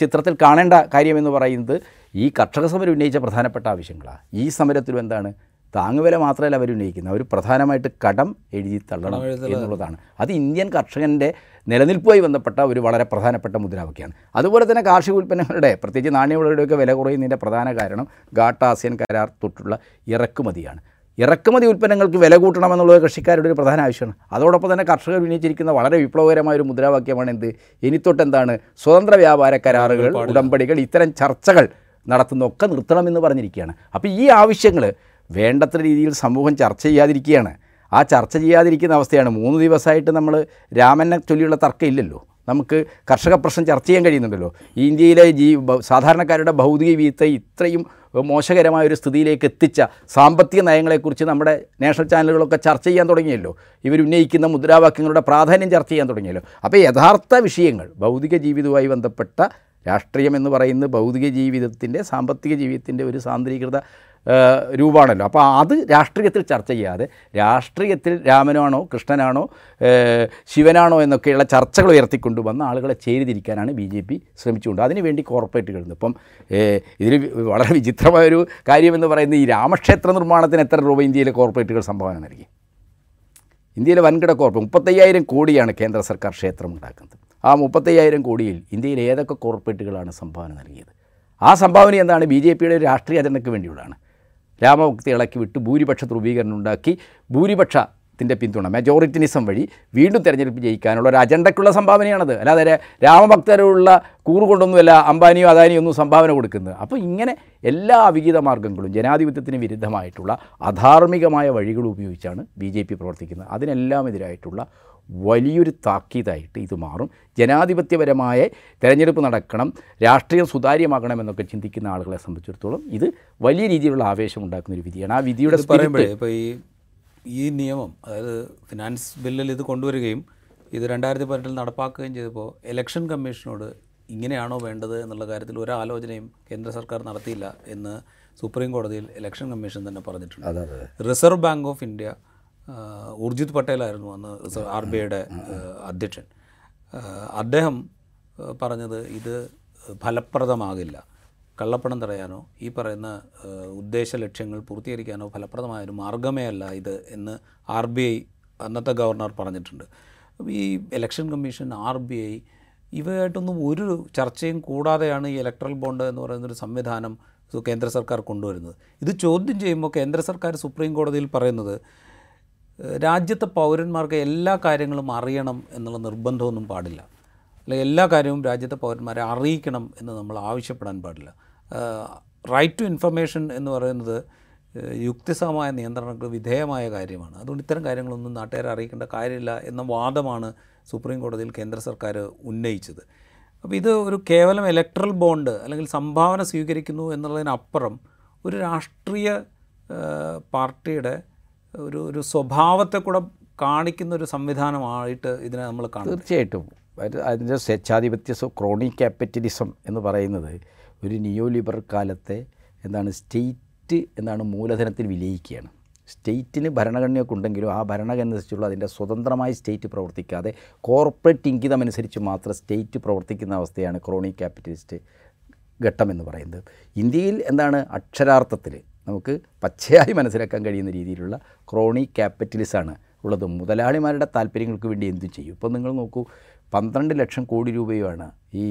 ചിത്രത്തിൽ കാണേണ്ട കാര്യമെന്ന് പറയുന്നത് ഈ കർഷക സമരം ഉന്നയിച്ച പ്രധാനപ്പെട്ട ആവശ്യങ്ങളാണ് ഈ സമരത്തിലും എന്താണ്? താങ്ങുവില മാത്രമല്ല അവർ ഉന്നയിക്കുന്നത്. അവർ പ്രധാനമായിട്ട് കടം എഴുതി തള്ളണം എന്നുള്ളതാണ്. അത് ഇന്ത്യൻ കർഷകന്റെ നിലനിൽപ്പുമായി ബന്ധപ്പെട്ട ഒരു വളരെ പ്രധാനപ്പെട്ട മുദ്രാവാക്യമാണ്. അതുപോലെ തന്നെ കാർഷിക ഉൽപ്പന്നങ്ങളുടെ പ്രത്യേകിച്ച് നാണ്യവിളകളുടെയൊക്കെ വില കുറയുന്നതിന്റെ പ്രധാന കാരണം ഗാട്ട ആസിയൻ കരാർ തൊട്ടുള്ള ഇറക്കുമതിയാണ്. ഇറക്കുമതി ഉൽപ്പന്നങ്ങൾക്ക് വില കൂട്ടണമെന്നുള്ളത് കൃഷിക്കാരുടെ ഒരു പ്രധാന ആവശ്യമാണ്. അതോടൊപ്പം തന്നെ കർഷകർ ഉന്നയിച്ചിരിക്കുന്ന വളരെ വിപ്ലവകരമായ ഒരു മുദ്രാവാക്യമാണ് എന്ത്? ഇനി തൊട്ടെന്താണ് സ്വതന്ത്ര വ്യാപാര കരാറുകൾ ഉടമ്പടികൾ. ഇത്തരം ചർച്ചകൾ നടത്തുന്നതൊക്കെ നിർത്തണമെന്ന് പറഞ്ഞിരിക്കുകയാണ്. അപ്പോൾ ഈ ആവശ്യങ്ങൾ വേണ്ടത്ര രീതിയിൽ സമൂഹം ചർച്ച ചെയ്യാതിരിക്കുകയാണ്. ആ ചർച്ച ചെയ്യാതിരിക്കുന്ന അവസ്ഥയാണ്. മൂന്ന് ദിവസമായിട്ട് നമ്മൾ രാമനെ ചൊല്ലിയുള്ള തർക്കം ഇല്ലല്ലോ. നമുക്ക് കർഷക പ്രശ്നം ചർച്ച ചെയ്യാൻ കഴിയുന്നുണ്ടല്ലോ. ഇന്ത്യയിലെ ജീ സാധാരണക്കാരുടെ ഭൗതിക ജീവിതത്തെ ഇത്രയും മോശകരമായ ഒരു സ്ഥിതിയിലേക്ക് എത്തിച്ച സാമ്പത്തിക നയങ്ങളെക്കുറിച്ച് നമ്മുടെ നാഷണൽ ചാനലുകളൊക്കെ ചർച്ച ചെയ്യാൻ തുടങ്ങിയല്ലോ. ഇവർ ഉന്നയിക്കുന്ന മുദ്രാവാക്യങ്ങളുടെ പ്രാധാന്യം ചർച്ച ചെയ്യാൻ തുടങ്ങിയല്ലോ. അപ്പോൾ യഥാർത്ഥ വിഷയങ്ങൾ ഭൗതിക ജീവിതവുമായി ബന്ധപ്പെട്ട രാഷ്ട്രീയം എന്ന് പറയുന്നത് ഭൗതിക ജീവിതത്തിന്റെ സാമ്പത്തിക ജീവിതത്തിന്റെ ഒരു സാന്ദ്രീകൃത രൂപമാണല്ലോ അപ്പോൾ അത് രാഷ്ട്രീയത്തിൽ ചർച്ച ചെയ്യാതെ രാഷ്ട്രീയത്തിൽ രാമനാണോ കൃഷ്ണനാണോ ശിവനാണോ എന്നൊക്കെയുള്ള ചർച്ചകൾ ഉയർത്തിക്കൊണ്ട് വന്ന ആളുകളെ ചേരിതിരിക്കാനാണ് ബി ജെ പി ശ്രമിച്ചുകൊണ്ട്. അതിനുവേണ്ടി കോർപ്പറേറ്റുകൾ ഇപ്പം ഏ, ഇതിൽ വളരെ വിചിത്രമായൊരു കാര്യമെന്ന് പറയുന്നത് ഈ രാമക്ഷേത്ര നിർമ്മാണത്തിന് എത്ര രൂപ ഇന്ത്യയിലെ കോർപ്പറേറ്റുകൾ സംഭാവന നൽകി? ഇന്ത്യയിലെ വൻകിട കോർപ്പ് മുപ്പത്തയ്യായിരം കോടിയാണ് കേന്ദ്ര സർക്കാർ ക്ഷേത്രം ഉണ്ടാക്കുന്നത് ആ മുപ്പത്തയ്യായിരം കോടിയിൽ ഇന്ത്യയിൽ ഏതൊക്കെ കോർപ്പറേറ്റുകളാണ് സംഭാവന നൽകിയത്? ആ സംഭാവന എന്താണ്? ബി ജെ പിയുടെ രാഷ്ട്രീയ അജണ്ടയ്ക്ക് വേണ്ടിയുള്ളതാണ്. രാമഭക്തി ഇളക്കി വിട്ട് ഭൂരിപക്ഷ ധ്രുവീകരണം ഉണ്ടാക്കി ഭൂരിപക്ഷത്തിന്റെ പിന്തുണ. മെജോറിറ്റിനിസം വഴി വീണ്ടും തിരഞ്ഞെടുപ്പ് ജയിക്കാനുള്ള ഒരു അജണ്ടയ്ക്കുള്ള സംഭാവനയാണത്. അല്ലാതെ രാമഭക്തരുള്ള കൂറുകൊണ്ടൊന്നുമല്ല അംബാനിയോ അദാനിയോ ഒന്നും സംഭാവന കൊടുക്കുന്നത്. അപ്പോൾ ഇങ്ങനെ എല്ലാ അവിഹിത മാർഗങ്ങളും ജനാധിപത്യത്തിന് വിരുദ്ധമായിട്ടുള്ള അധാർമികമായ വഴികൾ ഉപയോഗിച്ചാണ് ബി ജെ പി പ്രവർത്തിക്കുന്നത്. അതിനെല്ലാം എതിരായിട്ടുള്ള വലിയൊരു താക്കീതായിട്ട് ഇത് മാറും. ജനാധിപത്യപരമായ തെരഞ്ഞെടുപ്പ് നടക്കണം രാഷ്ട്രീയം സുതാര്യമാകണം എന്നൊക്കെ ചിന്തിക്കുന്ന ആളുകളെ സംബന്ധിച്ചിടത്തോളം ഇത് വലിയ രീതിയിലുള്ള ആവേശം ഉണ്ടാക്കുന്ന ഒരു വിധിയാണ്. ആ വിധിയുടെ പറയുമ്പോഴേ ഇപ്പോൾ ഈ ഈ നിയമം അതായത് ഫിനാൻസ് ബില്ലിൽ ഇത് കൊണ്ടുവരികയും ഇത് രണ്ടായിരത്തി പതിനെട്ടിൽ നടപ്പാക്കുകയും ചെയ്തപ്പോൾ ഇലക്ഷൻ കമ്മീഷനോട് ഇങ്ങനെയാണോ വേണ്ടത് എന്നുള്ള കാര്യത്തിൽ ഒരു ആലോചനയും കേന്ദ്ര സർക്കാർ നടത്തിയില്ല എന്ന് സുപ്രീം കോടതിയിൽ ഇലക്ഷൻ കമ്മീഷൻ തന്നെ പറഞ്ഞിട്ടുണ്ട്. Reserve Bank of India Urjit പട്ടേലായിരുന്നു അന്ന് ആർ ബി ഐയുടെ അധ്യക്ഷൻ. അദ്ദേഹം പറഞ്ഞത് ഇത് ഫലപ്രദമാകില്ല. കള്ളപ്പണം തടയാനോ ഈ പറയുന്ന ഉദ്ദേശ ലക്ഷ്യങ്ങൾ പൂർത്തീകരിക്കാനോ ഫലപ്രദമായ ഒരു മാർഗമേ അല്ല ഇത് എന്ന് ആർ ബി ഐ അന്നത്തെ ഗവർണർ പറഞ്ഞിട്ടുണ്ട്. ഈ election commission R B I ഇവയായിട്ടൊന്നും ഒരു ചർച്ചയും കൂടാതെയാണ് ഈ ഇലക്ട്രൽ ബോണ്ട് എന്ന് പറയുന്നൊരു സംവിധാനം കേന്ദ്ര സർക്കാർ കൊണ്ടുവരുന്നത്. ഇത് ചോദ്യം ചെയ്യുമ്പോൾ കേന്ദ്ര സർക്കാർ സുപ്രീം കോടതിയിൽ പറയുന്നത് രാജ്യത്തെ പൗരന്മാർക്ക് എല്ലാ കാര്യങ്ങളും അറിയണം എന്നുള്ള നിർബന്ധമൊന്നും പാടില്ല. അല്ലെങ്കിൽ എല്ലാ കാര്യവും രാജ്യത്തെ പൗരന്മാരെ അറിയിക്കണം എന്ന് നമ്മൾ ആവശ്യപ്പെടാൻ പാടില്ല. റൈറ്റ് ടു ഇൻഫർമേഷൻ എന്ന് പറയുന്നത് യുക്തിസഹമായ നിയന്ത്രണങ്ങൾക്ക് വിധേയമായ കാര്യമാണ്. അതുകൊണ്ട് ഇത്തരം കാര്യങ്ങളൊന്നും നാട്ടുകാരെ അറിയിക്കേണ്ട കാര്യമില്ല എന്ന വാദമാണ് സുപ്രീം കോടതിയിൽ കേന്ദ്ര സർക്കാർ ഉന്നയിച്ചത്. അപ്പോൾ ഇത് ഒരു കേവലം ഇലക്ട്രൽ ബോണ്ട് അല്ലെങ്കിൽ സംഭാവന സ്വീകരിക്കുന്നു എന്നുള്ളതിനപ്പുറം ഒരു രാഷ്ട്രീയ പാർട്ടിയുടെ ഒരു ഒരു സ്വഭാവത്തെ കൂടെ കാണിക്കുന്ന ഒരു സംവിധാനമായിട്ട് ഇതിനെ നമ്മൾ കാണും തീർച്ചയായിട്ടും. അത് അതിന്റെ സ്വേച്ഛാധിപത്യ സ്വ ക്രോണി ക്യാപിറ്റലിസം എന്ന് പറയുന്നത് ഒരു നിയോ ലിബറൽ കാലത്തെ എന്താണ് സ്റ്റേറ്റ് എന്താണ് മൂലധനത്തിൽ വിലയിക്കുകയാണ്. സ്റ്റേറ്റിന് ഭരണഘടനയൊക്കെ ഉണ്ടെങ്കിലും ആ ഭരണഘടന അനുസരിച്ചുള്ള അതിന്റെ സ്വതന്ത്രമായി സ്റ്റേറ്റ് പ്രവർത്തിക്കാതെ കോർപ്പറേറ്റ് ഇംഗിതം അനുസരിച്ച് മാത്രം സ്റ്റേറ്റ് പ്രവർത്തിക്കുന്ന അവസ്ഥയാണ് ക്രോണി ക്യാപിറ്റലിസ്റ്റ് ഘട്ടം എന്ന് പറയുന്നത്. ഇന്ത്യയിൽ എന്താണ് അക്ഷരാർത്ഥത്തിൽ നമുക്ക് പച്ചയായി മനസ്സിലാക്കാൻ കഴിയുന്ന രീതിയിലുള്ള ക്രോണി ക്യാപിറ്റലിസാണ് ഉള്ളത്. മുതലാളിമാരുടെ താല്പര്യങ്ങൾക്ക് വേണ്ടി എന്തു ചെയ്യും? ഇപ്പോൾ നിങ്ങൾ നോക്കൂ പന്ത്രണ്ട് ലക്ഷം കോടി രൂപയുമാണ് ഈ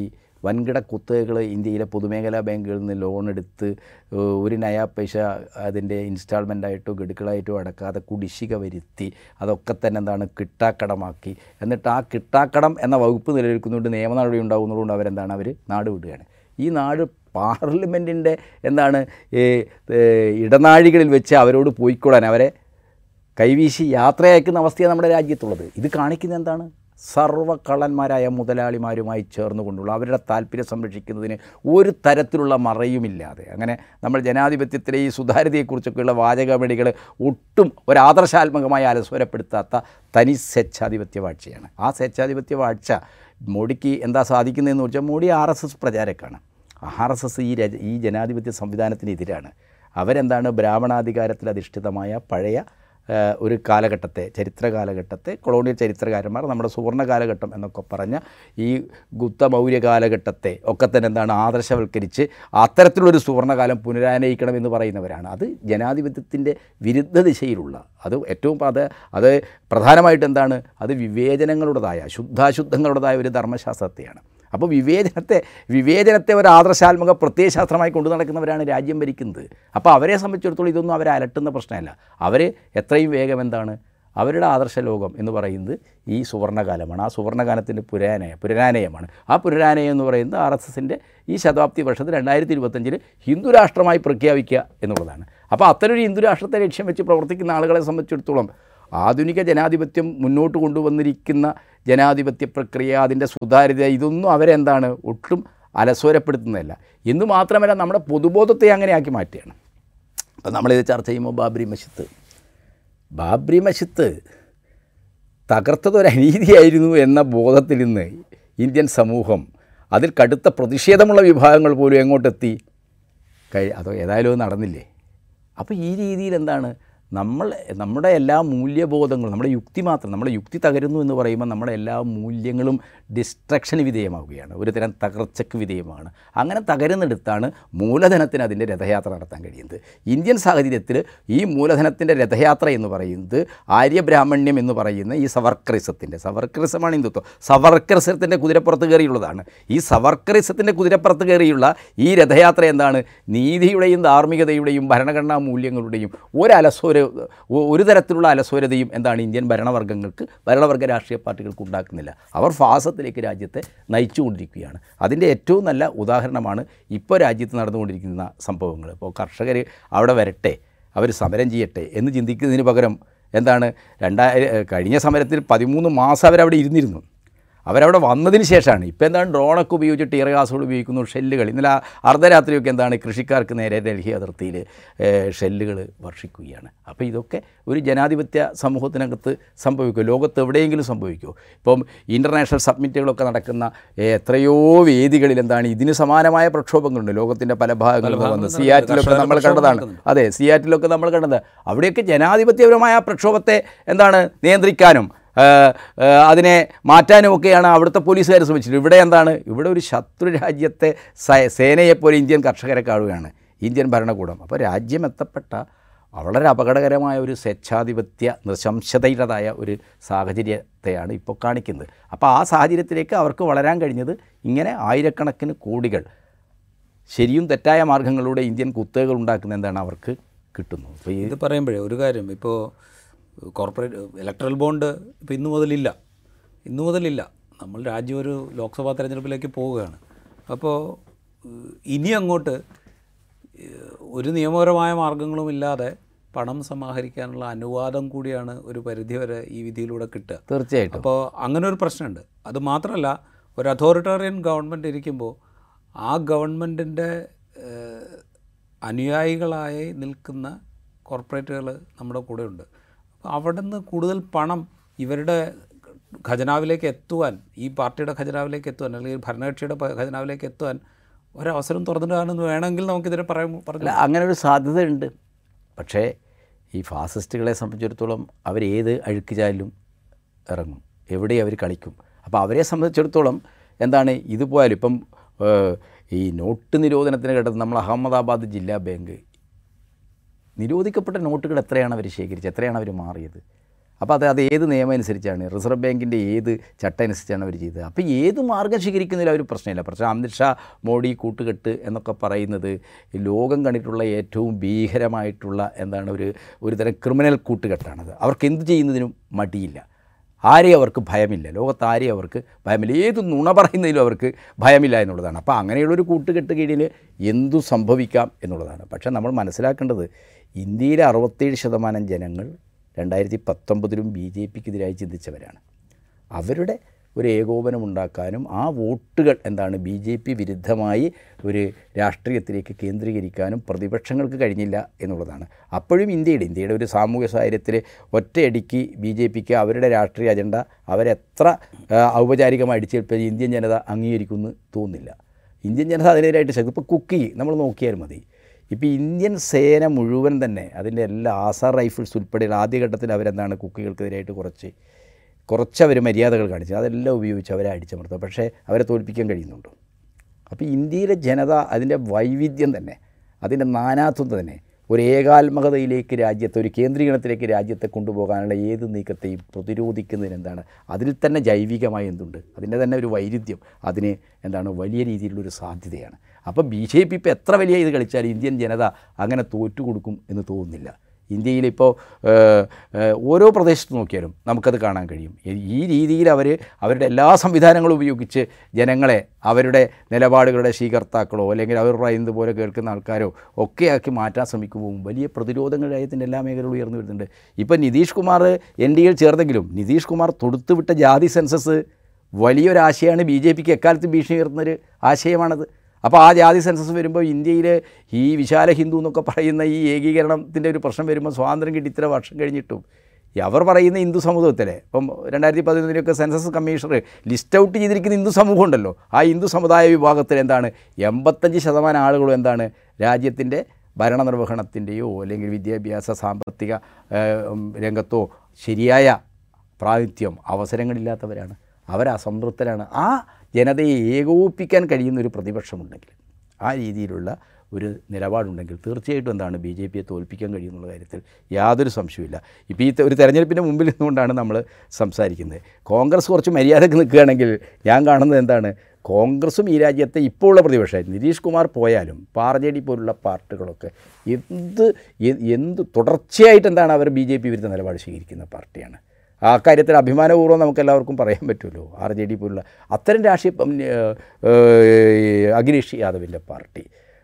വൻകിട കുത്തകകൾ ഇന്ത്യയിലെ പൊതുമേഖലാ ബാങ്കുകളിൽ നിന്ന് ലോൺ എടുത്ത് ഒരു നയാ പൈസ അതിന്റെ ഇൻസ്റ്റാൾമെന്റായിട്ടോ ഗഡുക്കളായിട്ടോ അടക്കാതെ കുടിശ്ശിക വരുത്തി അതൊക്കെ തന്നെ എന്താണ് കിട്ടാക്കടമാക്കി. എന്നിട്ട് ആ കിട്ടാക്കടം എന്ന വകുപ്പ് നിലനിൽക്കുന്നതുകൊണ്ട് നിയമ നടപടി ഉണ്ടാകുന്നതുകൊണ്ട് അവരെന്താണ്? അവർ നാട് വിടുകയാണ്. ഈ നാട് പാർലമെന്റിന്റെ എന്താണ് ഏ, ഇടനാഴികളിൽ വെച്ച് അവരോട് പോയിക്കൊള്ളാൻ അവരെ കൈവീശി യാത്രയയക്കുന്ന അവസ്ഥയാണ് നമ്മുടെ രാജ്യത്തുള്ളത്. ഇത് കാണിക്കുന്നത് എന്താണ്? സർവകള്ളന്മാരായ മുതലാളിമാരുമായി ചേർന്നുകൊണ്ടുള്ള അവരുടെ താല്പര്യം സംരക്ഷിക്കുന്നതിന് ഒരു തരത്തിലുള്ള മറയുമില്ലാതെ. അങ്ങനെ നമ്മൾ ജനാധിപത്യത്തിലെ ഈ സുതാര്യതയെക്കുറിച്ചൊക്കെയുള്ള വാചകമണികൾ ഒട്ടും ഒരാദർശാത്മകമായി അലസ്വരപ്പെടുത്താത്ത തനി സ്വേച്ഛാധിപത്യ വാഴ്ചയാണ്. ആ സ്വേച്ഛാധിപത്യ വാഴ്ച മോഡിക്ക് എന്താ സാധിക്കുന്നതെന്ന് വെച്ചാൽ മോഡി ആർ എസ് എസ് പ്രചാരക്കാണ്. ആർ എസ് എസ് ഈ രജ ഈ ജനാധിപത്യ സംവിധാനത്തിനെതിരാണ്. അവരെന്താണ് ബ്രാഹ്മണാധികാരത്തിൽ അധിഷ്ഠിതമായ പഴയ ഒരു കാലഘട്ടത്തെ ചരിത്ര കാലഘട്ടത്തെ കൊളോണിയൽ ചരിത്രകാരന്മാർ നമ്മുടെ സുവർണ കാലഘട്ടം എന്നൊക്കെ പറഞ്ഞ ഈ ഗുപ്തമൗര്യ കാലഘട്ടത്തെ ഒക്കെ തന്നെ എന്താണ് ആദർശവൽക്കരിച്ച് അത്തരത്തിലുള്ളൊരു സുവർണകാലം പുനരാനയിക്കണം എന്ന് പറയുന്നവരാണ്. അത് ജനാധിപത്യത്തിന്റെ വിരുദ്ധ ദിശയിലുള്ള അത് ഏറ്റവും അത് അത് പ്രധാനമായിട്ട് എന്താണ്? അത് വിവേചനങ്ങളുടേതായ ശുദ്ധാശുദ്ധങ്ങളുടേതായ ഒരു ധർമ്മശാസ്ത്രത്തെയാണ്. അപ്പോൾ വിവേചനത്തെ വിവേചനത്തെ ഒരു ആദർശാത്മക പ്രത്യയശാസ്ത്രമായി കൊണ്ടു നടക്കുന്നവരാണ് രാജ്യം ഭരിക്കുന്നത്. അപ്പോൾ അവരെ സംബന്ധിച്ചിടത്തോളം ഇതൊന്നും അവരെ അലട്ടുന്ന പ്രശ്നമല്ല. അവർ എത്രയും വേഗം എന്താണ്? അവരുടെ ആദർശ ലോകം എന്ന് പറയുന്നത് ഈ സുവർണകാലമാണ്. ആ സുവർണകാലത്തിന്റെ പുരാനയ പുരാനയമാണ്. ആ പുരാനയം എന്ന് പറയുന്നത് ആർ എസ് എസിന്റെ ഈ ശതാബ്ദി വർഷത്തിൽ രണ്ടായിരത്തി ഇരുപത്തഞ്ചിൽ ഹിന്ദുരാഷ്ട്രമായി പ്രഖ്യാപിക്കുക എന്നുള്ളതാണ്. അപ്പോൾ അത്തരൊരു ഹിന്ദുരാഷ്ട്രത്തെ ലക്ഷ്യം വെച്ച് പ്രവർത്തിക്കുന്ന ആളുകളെ സംബന്ധിച്ചിടത്തോളം ആധുനിക ജനാധിപത്യം മുന്നോട്ട് കൊണ്ടുവന്നിരിക്കുന്ന ജനാധിപത്യ പ്രക്രിയ അതിന്റെ സുതാര്യത ഇതൊന്നും അവരെന്താണ് ഒട്ടും അലസ്വരപ്പെടുത്തുന്നതല്ല എന്ന് മാത്രമല്ല നമ്മുടെ പൊതുബോധത്തെ അങ്ങനെയാക്കി മാറ്റുകയാണ്. അപ്പം നമ്മളിത് ചർച്ച ചെയ്യുമ്പോൾ ബാബരി മസ്ജിദ്. ബാബരി മസ്ജിദ് തകർത്തതൊരു അനീതിയായിരുന്നു എന്ന ബോധത്തിൽ നിന്ന് ഇന്ത്യൻ സമൂഹം അതിൽ കടുത്ത പ്രതിഷേധമുള്ള വിഭാഗങ്ങൾ പോലും എങ്ങോട്ടെത്തി? കഴി അതോ ഏതായാലും നടന്നില്ലേ? അപ്പോൾ ഈ രീതിയിൽ എന്താണ് നമ്മൾ നമ്മുടെ എല്ലാ മൂല്യബോധങ്ങളും നമ്മുടെ യുക്തി മാത്രം നമ്മുടെ യുക്തി തകരുന്നു എന്ന് പറയുമ്പോൾ നമ്മുടെ എല്ലാ മൂല്യങ്ങളും ഡിസ്ട്രക്ഷന് വിധേയമാവുകയാണ്. ഒരു തരം തകർച്ചയ്ക്ക് വിധേയമാണ്. അങ്ങനെ തകരുന്നിടത്താണ് മൂലധനത്തിന് അതിന്റെ രഥയാത്ര നടത്താൻ കഴിയുന്നത്. ഇന്ത്യൻ സാഹചര്യത്തിൽ ഈ മൂലധനത്തിന്റെ രഥയാത്ര എന്ന് പറയുന്നത് ആര്യബ്രാഹ്മണ്യം എന്ന് പറയുന്ന ഈ സവർക്കറിസത്തിന്റെ സവർക്കറിസമാണ് ഹിന്ദുത്വം. സവർക്കറിസത്തിന്റെ കുതിരപ്പുറത്ത് കയറിയുള്ളതാണ്. ഈ സവർക്കറിസത്തിന്റെ കുതിരപ്പുറത്ത് കയറിയുള്ള ഈ രഥയാത്ര എന്താണ്? നീതിയുടെയും ധാർമ്മികതയുടെയും ഭരണഘടനാ മൂല്യങ്ങളുടെയും ഒരലസ്വര ഒ- ഒരു തരത്തിലുള്ള അലസ്വരതയും എന്താണ് ഇന്ത്യൻ ഭരണവർഗങ്ങൾക്ക് ഭരണവർഗ രാഷ്ട്രീയ പാർട്ടികൾക്ക് ഉണ്ടാക്കുന്നില്ല. അവർ ഫാസത്തിലേക്ക് രാജ്യത്തെ നയിച്ചുകൊണ്ടിരിക്കുകയാണ്. അതിന്റെ ഏറ്റവും നല്ല ഉദാഹരണമാണ് ഇപ്പോൾ രാജ്യത്ത് നടന്നുകൊണ്ടിരിക്കുന്ന സംഭവങ്ങൾ. ഇപ്പോൾ കർഷകർ അവിടെ വരട്ടെ അവർ സമരം ചെയ്യട്ടെ എന്ന് ചിന്തിക്കുന്നതിന് പകരം എന്താണ് രണ്ടായിരം കഴിഞ്ഞ സമരത്തിൽ പതിമൂന്ന് മാസം അവരവിടെ ഇരുന്നിരുന്നു. അവരവിടെ വന്നതിന് ശേഷമാണ്. ഇപ്പോൾ എന്താണ്? ഡ്രോണൊക്കെ ഉപയോഗിച്ച് ടീർ ഗ്യാസുകൾ ഉപയോഗിക്കുന്നു ഷെല്ലുകൾ ഇന്നലെ അർദ്ധരാത്രിയൊക്കെ എന്താണ്? കൃഷിക്കാർക്ക് നേരെ ഡൽഹി അതിർത്തിയിൽ ഷെല്ലുകൾ വർഷിക്കുകയാണ്. അപ്പോൾ ഇതൊക്കെ ഒരു ജനാധിപത്യ സമൂഹത്തിനകത്ത് സംഭവിക്കും? ലോകത്ത് എവിടെയെങ്കിലും സംഭവിക്കുമോ ഇപ്പം ഇന്റർനാഷണൽ സബ്മിറ്റുകളൊക്കെ നടക്കുന്ന എത്രയോ വേദികളിൽ എന്താണ്? ഇതിന് സമാനമായ പ്രക്ഷോഭങ്ങളുണ്ട്. ലോകത്തിന്റെ പല ഭാഗങ്ങളിൽ നിന്ന് വന്ന്. സിയാറ്റിലൊക്കെ നമ്മൾ കണ്ടതാണ്. അതെ സിയാറ്റിലൊക്കെ നമ്മൾ കണ്ടത്. അവിടെയൊക്കെ ജനാധിപത്യപരമായ പ്രക്ഷോഭത്തെ എന്താണ്? നിയന്ത്രിക്കാനും അതിനെ മാറ്റാനുമൊക്കെയാണ് അവിടുത്തെ പോലീസുകാർ ശ്രമിച്ചത് ഇവിടെ എന്താണ്? ഇവിടെ ഒരു ശത്രു രാജ്യത്തെ സേനയെപ്പോലെ ഇന്ത്യൻ കർഷകരെ കാണുകയാണ്. ഇന്ത്യൻ ഭരണകൂടം. അപ്പോൾ രാജ്യം എത്തപ്പെട്ട വളരെ അപകടകരമായ ഒരു സ്വേച്ഛാധിപത്യ നിശംശതയുടേതായ ഒരു സാഹചര്യത്തെയാണ് ഇപ്പോൾ കാണിക്കുന്നത്. അപ്പോൾ ആ സാഹചര്യത്തിലേക്ക് അവർക്ക് വളരാൻ കഴിഞ്ഞത് ഇങ്ങനെ ആയിരക്കണക്കിന് കോടികൾ. ശരിയും തെറ്റായ മാർഗങ്ങളിലൂടെ ഇന്ത്യൻ കുത്തകകൾ ഉണ്ടാക്കുന്ന എന്താണ് അവർക്ക് കിട്ടുന്നത്? ഇത് പറയുമ്പോഴേ ഒരു കാര്യം. ഇപ്പോൾ കോർപ്പറേറ്റ് ഇലക്ട്രൽ ബോണ്ട് ഇപ്പോൾ ഇന്നു മുതലില്ല. ഇന്നു മുതലില്ല. നമ്മൾ രാജ്യം ഒരു ലോക്സഭാ തെരഞ്ഞെടുപ്പിലേക്ക് പോവുകയാണ്. അപ്പോൾ ഇനി അങ്ങോട്ട് ഒരു നിയമപരമായ മാർഗങ്ങളുമില്ലാതെ പണം സമാഹരിക്കാനുള്ള അനുവാദം കൂടിയാണ് ഒരു പരിധിവരെ ഈ വിധിയിലൂടെ കിട്ടുക. തീർച്ചയായിട്ടും. അപ്പോൾ അങ്ങനെ ഒരു പ്രശ്നമുണ്ട്. അത് മാത്രമല്ല ഒരു അതോറിറ്റേറിയൻ ഗവൺമെന്റ് ഇരിക്കുമ്പോൾ ആ ഗവൺമെന്റിന്റെ അനുയായികളായി നിൽക്കുന്ന കോർപ്പറേറ്റുകൾ നമ്മുടെ കൂടെ അപ്പോൾ അവിടെ നിന്ന് കൂടുതൽ പണം ഇവരുടെ ഖജനാവിലേക്ക് എത്തുവാൻ ഈ പാർട്ടിയുടെ ഖജനാവിലേക്ക് എത്തുവാൻ അല്ലെങ്കിൽ ഭരണകക്ഷിയുടെ ഖജനാവിലേക്ക് എത്തുവാൻ ഒരവസരം തുറന്നിട്ടാണെന്ന് വേണമെങ്കിൽ നമുക്കിതിനെ പറയാൻ പറഞ്ഞില്ല അങ്ങനെ ഒരു സാധ്യതയുണ്ട്. പക്ഷേ ഈ ഫാസിസ്റ്റുകളെ സംബന്ധിച്ചിടത്തോളം അവരേത് അഴുക്ക് ചാലിലും ഇറങ്ങും. എവിടെ അവർ കളിക്കും. അപ്പോൾ അവരെ സംബന്ധിച്ചിടത്തോളം എന്താണ് ഇതുപോലും ഇപ്പം ഈ നോട്ട് നിരോധനത്തിന് ഘട്ടത്തിൽ നമ്മൾ അഹമ്മദാബാദ് ജില്ലാ ബാങ്ക് നിരോധിക്കപ്പെട്ട നോട്ടുകൾ എത്രയാണ് അവർ ശേഖരിച്ചത്? എത്രയാണ് അവർ മാറിയത്? അപ്പോൾ അത് അത് ഏത് നിയമം അനുസരിച്ചാണ്? റിസർവ് ബാങ്കിന്റെ ഏത് ചട്ടം അനുസരിച്ചാണ് അവർ ചെയ്തത്? അപ്പോൾ ഏത് മാർഗം സ്വീകരിക്കുന്നതിൽ അവർ പ്രശ്നമില്ല. പക്ഷേ അമിത്ഷാ മോഡി കൂട്ടുകെട്ട് എന്നൊക്കെ പറയുന്നത് ലോകം കണ്ടിട്ടുള്ള ഏറ്റവും ഭീകരമായിട്ടുള്ള എന്താണ് ഒരു ഒരു തരം ക്രിമിനൽ കൂട്ടുകെട്ടാണത്. അവർക്ക് എന്ത് ചെയ്യുന്നതിനും മടിയില്ല. ആരെയും അവർക്ക് ഭയമില്ല. ലോകത്ത് ആരെയും അവർക്ക് ഭയമില്ല. ഏത് നുണ പറയുന്നതിലും അവർക്ക് ഭയമില്ല എന്നുള്ളതാണ്. അപ്പോൾ അങ്ങനെയുള്ളൊരു കൂട്ടുകെട്ട് കീഴിൽ എന്തു സംഭവിക്കാം എന്നുള്ളതാണ്. പക്ഷേ നമ്മൾ മനസ്സിലാക്കേണ്ടത് ഇന്ത്യയിലെ അറുപത്തേഴ് ശതമാനം ജനങ്ങൾ രണ്ടായിരത്തി പത്തൊമ്പതിലും ബി ജെ പിക്കെതിരായി ചിന്തിച്ചവരാണ്. അവരുടെ ഒരു ഏകോപനം ഉണ്ടാക്കാനും ആ വോട്ടുകൾ എന്താണ് ബി ജെ പി വിരുദ്ധമായി ഒരു രാഷ്ട്രീയത്തിലേക്ക് കേന്ദ്രീകരിക്കാനും പ്രതിപക്ഷങ്ങൾക്ക് കഴിഞ്ഞില്ല എന്നുള്ളതാണ്. അപ്പോഴും ഇന്ത്യയുടെ ഇന്ത്യയുടെ ഒരു സാമൂഹ്യ സാഹചര്യത്തിൽ ഒറ്റയടിക്ക് ബി ജെ പിക്ക് അവരുടെ രാഷ്ട്രീയ അജണ്ട അവരെത്ര ഔപചാരികമായി അടിച്ചേൽപ്പിച്ച ഇന്ത്യൻ ജനത അംഗീകരിക്കുമെന്ന് തോന്നുന്നില്ല. ഇന്ത്യൻ ജനത അതിനെതിരായിട്ട് ശക്തി ഇപ്പോൾ കുക്കി നമ്മൾ നോക്കിയാൽ മതി. ഇപ്പോൾ ഇന്ത്യൻ സേന മുഴുവൻ തന്നെ അതിന്റെ എല്ലാ ആസാർ റൈഫിൾസ് ഉൾപ്പെടെയുള്ള ആദ്യഘട്ടത്തിൽ അവരെന്താണ് കുക്കികൾക്കെതിരായിട്ട് കുറച്ച് കുറച്ച് അവർ മര്യാദകൾ കാണിച്ചു അതെല്ലാം ഉപയോഗിച്ച് അവരെ അടിച്ചമർത്തുക പക്ഷേ അവരെ തോൽപ്പിക്കാൻ കഴിയുന്നുണ്ടോ? അപ്പോൾ ഇന്ത്യയിലെ ജനത അതിന്റെ വൈവിധ്യം തന്നെ അതിന്റെ നാനാത്വം തന്നെ ഒരു ഏകാത്മകതയിലേക്ക് രാജ്യത്തെ ഒരു കേന്ദ്രീകരണത്തിലേക്ക് രാജ്യത്തെ കൊണ്ടുപോകാനുള്ള ഏത് നീക്കത്തെയും പ്രതിരോധിക്കുന്നതിന് എന്താണ് അതിൽ തന്നെ ജൈവികമായി എന്തുണ്ട്? അതിന്റെ തന്നെ ഒരു വൈരുദ്ധ്യം അതിന് എന്താണ് വലിയ രീതിയിലുള്ളൊരു സാധ്യതയാണ്. അപ്പോൾ ബി ജെ പി ഇപ്പോൾ എത്ര വലിയ ഇത് കളിച്ചാലും ഇന്ത്യൻ ജനത അങ്ങനെ തോറ്റു കൊടുക്കും എന്ന് തോന്നുന്നില്ല. ഇന്ത്യയിലിപ്പോൾ ഓരോ പ്രദേശത്ത് നോക്കിയാലും നമുക്കത് കാണാൻ കഴിയും. ഈ- രീതിയിൽ അവർ അവരുടെ എല്ലാ സംവിധാനങ്ങളും ഉപയോഗിച്ച് ജനങ്ങളെ അവരുടെ നിലപാടുകളുടെ സ്വീകർത്താക്കളോ അല്ലെങ്കിൽ അവർ പറയുന്നത് പോലെ കേൾക്കുന്ന ആൾക്കാരോ ഒക്കെ ആക്കി മാറ്റാൻ ശ്രമിക്കുമ്പോൾ വലിയ പ്രതിരോധങ്ങൾ രാജ്യത്തിന്റെ എല്ലാ മേഖലകളും ഉയർന്നു വരുന്നുണ്ട്. ഇപ്പം നിതീഷ് കുമാർ എൻ ഡി എയിൽ ചേർന്നെങ്കിലും നിതീഷ് കുമാർ തൊടുത്തുവിട്ട ജാതി സെൻസസ് വലിയൊരാശയമാണ് ബി ജെ പിക്ക് എക്കാലത്തും ഭീഷണി ഉയർത്തുന്നൊരു ആശയമാണത്. അപ്പോൾ ആ ജാതി സെൻസസ് വരുമ്പോൾ ഇന്ത്യയിൽ ഈ വിശാല ഹിന്ദു എന്നൊക്കെ പറയുന്ന ഈ ഏകീകരണത്തിന്റെ ഒരു പ്രശ്നം വരുമ്പോൾ സ്വാതന്ത്ര്യം കിട്ടി ഇത്ര വർഷം കഴിഞ്ഞിട്ടും. അവർ പറയുന്ന ഹിന്ദു സമൂഹത്തിലെ ഇപ്പം രണ്ടായിരത്തി പതിനൊന്നിലൊക്കെ സെൻസസ് കമ്മീഷണർ ലിസ്റ്റ് ഔട്ട് ചെയ്തിരിക്കുന്ന ഹിന്ദു സമൂഹം ഉണ്ടല്ലോ ആ ഹിന്ദു സമുദായ വിഭാഗത്തിൽ എന്താണ്? എൺപത്തഞ്ച് ശതമാനം ആളുകളും എന്താണ്? രാജ്യത്തിന്റെ ഭരണനിർവഹണത്തിന്റെയോ അല്ലെങ്കിൽ വിദ്യാഭ്യാസ സാമ്പത്തിക രംഗത്തോ ശരിയായ പ്രാതിനിധ്യം അവസരങ്ങളില്ലാത്തവരാണ്. അവരസംതൃപ്തരാണ് ആ ജനതയെ ഏകോപിപ്പിക്കാൻ കഴിയുന്ന ഒരു പ്രതിപക്ഷമുണ്ടെങ്കിൽ ആ രീതിയിലുള്ള ഒരു നിലപാടുണ്ടെങ്കിൽ തീർച്ചയായിട്ടും എന്താണ് ബി ജെ പിയെ തോൽപ്പിക്കാൻ കഴിയുമെന്നുള്ള കാര്യത്തിൽ യാതൊരു സംശയമില്ല ഇപ്പോൾ ഈ ഒരു തെരഞ്ഞെടുപ്പിന്റെ മുമ്പിൽ നിന്നുകൊണ്ടാണ് നമ്മൾ സംസാരിക്കുന്നത്. കോൺഗ്രസ് കുറച്ച് മര്യാദയ്ക്ക് നിൽക്കുകയാണെങ്കിൽ ഞാൻ കാണുന്നത് എന്താണ്? കോൺഗ്രസും ഈ രാജ്യത്തെ ഇപ്പോൾ ഉള്ള പ്രതിപക്ഷമായി നിതീഷ് കുമാർ പോയാലും ആർ ജെ ഡി പോലുള്ള പാർട്ടികളൊക്കെ എന്ത് എന്ത് തുടർച്ചയായിട്ട് എന്താണ് അവർ ബി ജെ പി വിരുദ്ധ നിലപാട് സ്വീകരിക്കുന്ന പാർട്ടിയാണ്. ആ കാര്യത്തിൽ അഭിമാനപൂർവം നമുക്ക് എല്ലാവർക്കും പറയാൻ പറ്റുമല്ലോ. ആർ ജെ ഡി പോലുള്ള അത്തരം രാഷ്ട്രീയ അഖിലേഷ് യാദവിന്റെ പാർട്ടി.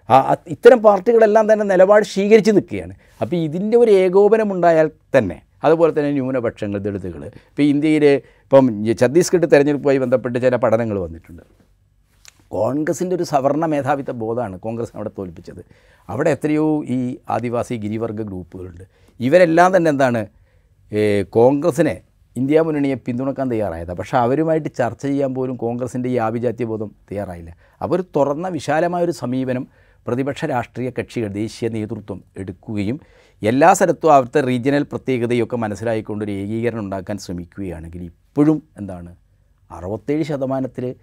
ആ ഇത്തരം പാർട്ടികളെല്ലാം തന്നെ നിലപാട് സ്വീകരിച്ച് നിൽക്കുകയാണ്. അപ്പോൾ ഇതിന്റെ ഒരു ഏകോപനം ഉണ്ടായാൽ തന്നെ അതുപോലെ തന്നെ ന്യൂനപക്ഷങ്ങൾ ദളിതുകൾ ഇപ്പോൾ ഇന്ത്യയിൽ ഇപ്പം ഛത്തീസ്ഗഡ് തെരഞ്ഞെടുപ്പുമായി ബന്ധപ്പെട്ട് ചില പഠനങ്ങൾ വന്നിട്ടുണ്ട്. കോൺഗ്രസിന്റെ ഒരു സവർണ മേധാവിത്വ ബോധമാണ് കോൺഗ്രസ് അവിടെ തോൽപ്പിച്ചത്. അവിടെ എത്രയോ ഈ ആദിവാസി ഗിരിവർഗ ഗ്രൂപ്പുകളുണ്ട്. ഇവരെല്ലാം തന്നെ എന്താണ് കോൺഗ്രസിനെ ഇന്ത്യ മുന്നണിയെ പിന്തുണക്കാൻ തയ്യാറായത്. പക്ഷേ അവരുമായിട്ട് ചർച്ച ചെയ്യാൻ പോലും കോൺഗ്രസിന്റെ ഈ ആഭിജാത്യ ബോധം തയ്യാറായില്ല. അവർ തുറന്ന വിശാലമായൊരു സമീപനം പ്രതിപക്ഷ രാഷ്ട്രീയ കക്ഷികൾ ദേശീയ നേതൃത്വം എടുക്കുകയും എല്ലാ സ്ഥലത്തും അവിടുത്തെ റീജിയണൽ പ്രത്യേകതയൊക്കെ മനസ്സിലായിക്കൊണ്ട് ഒരു ഏകീകരണം ഉണ്ടാക്കാൻ ശ്രമിക്കുകയാണെങ്കിൽ ഇപ്പോഴും എന്താണ് അറുപത്തേഴ് ശതമാനത്തിൽ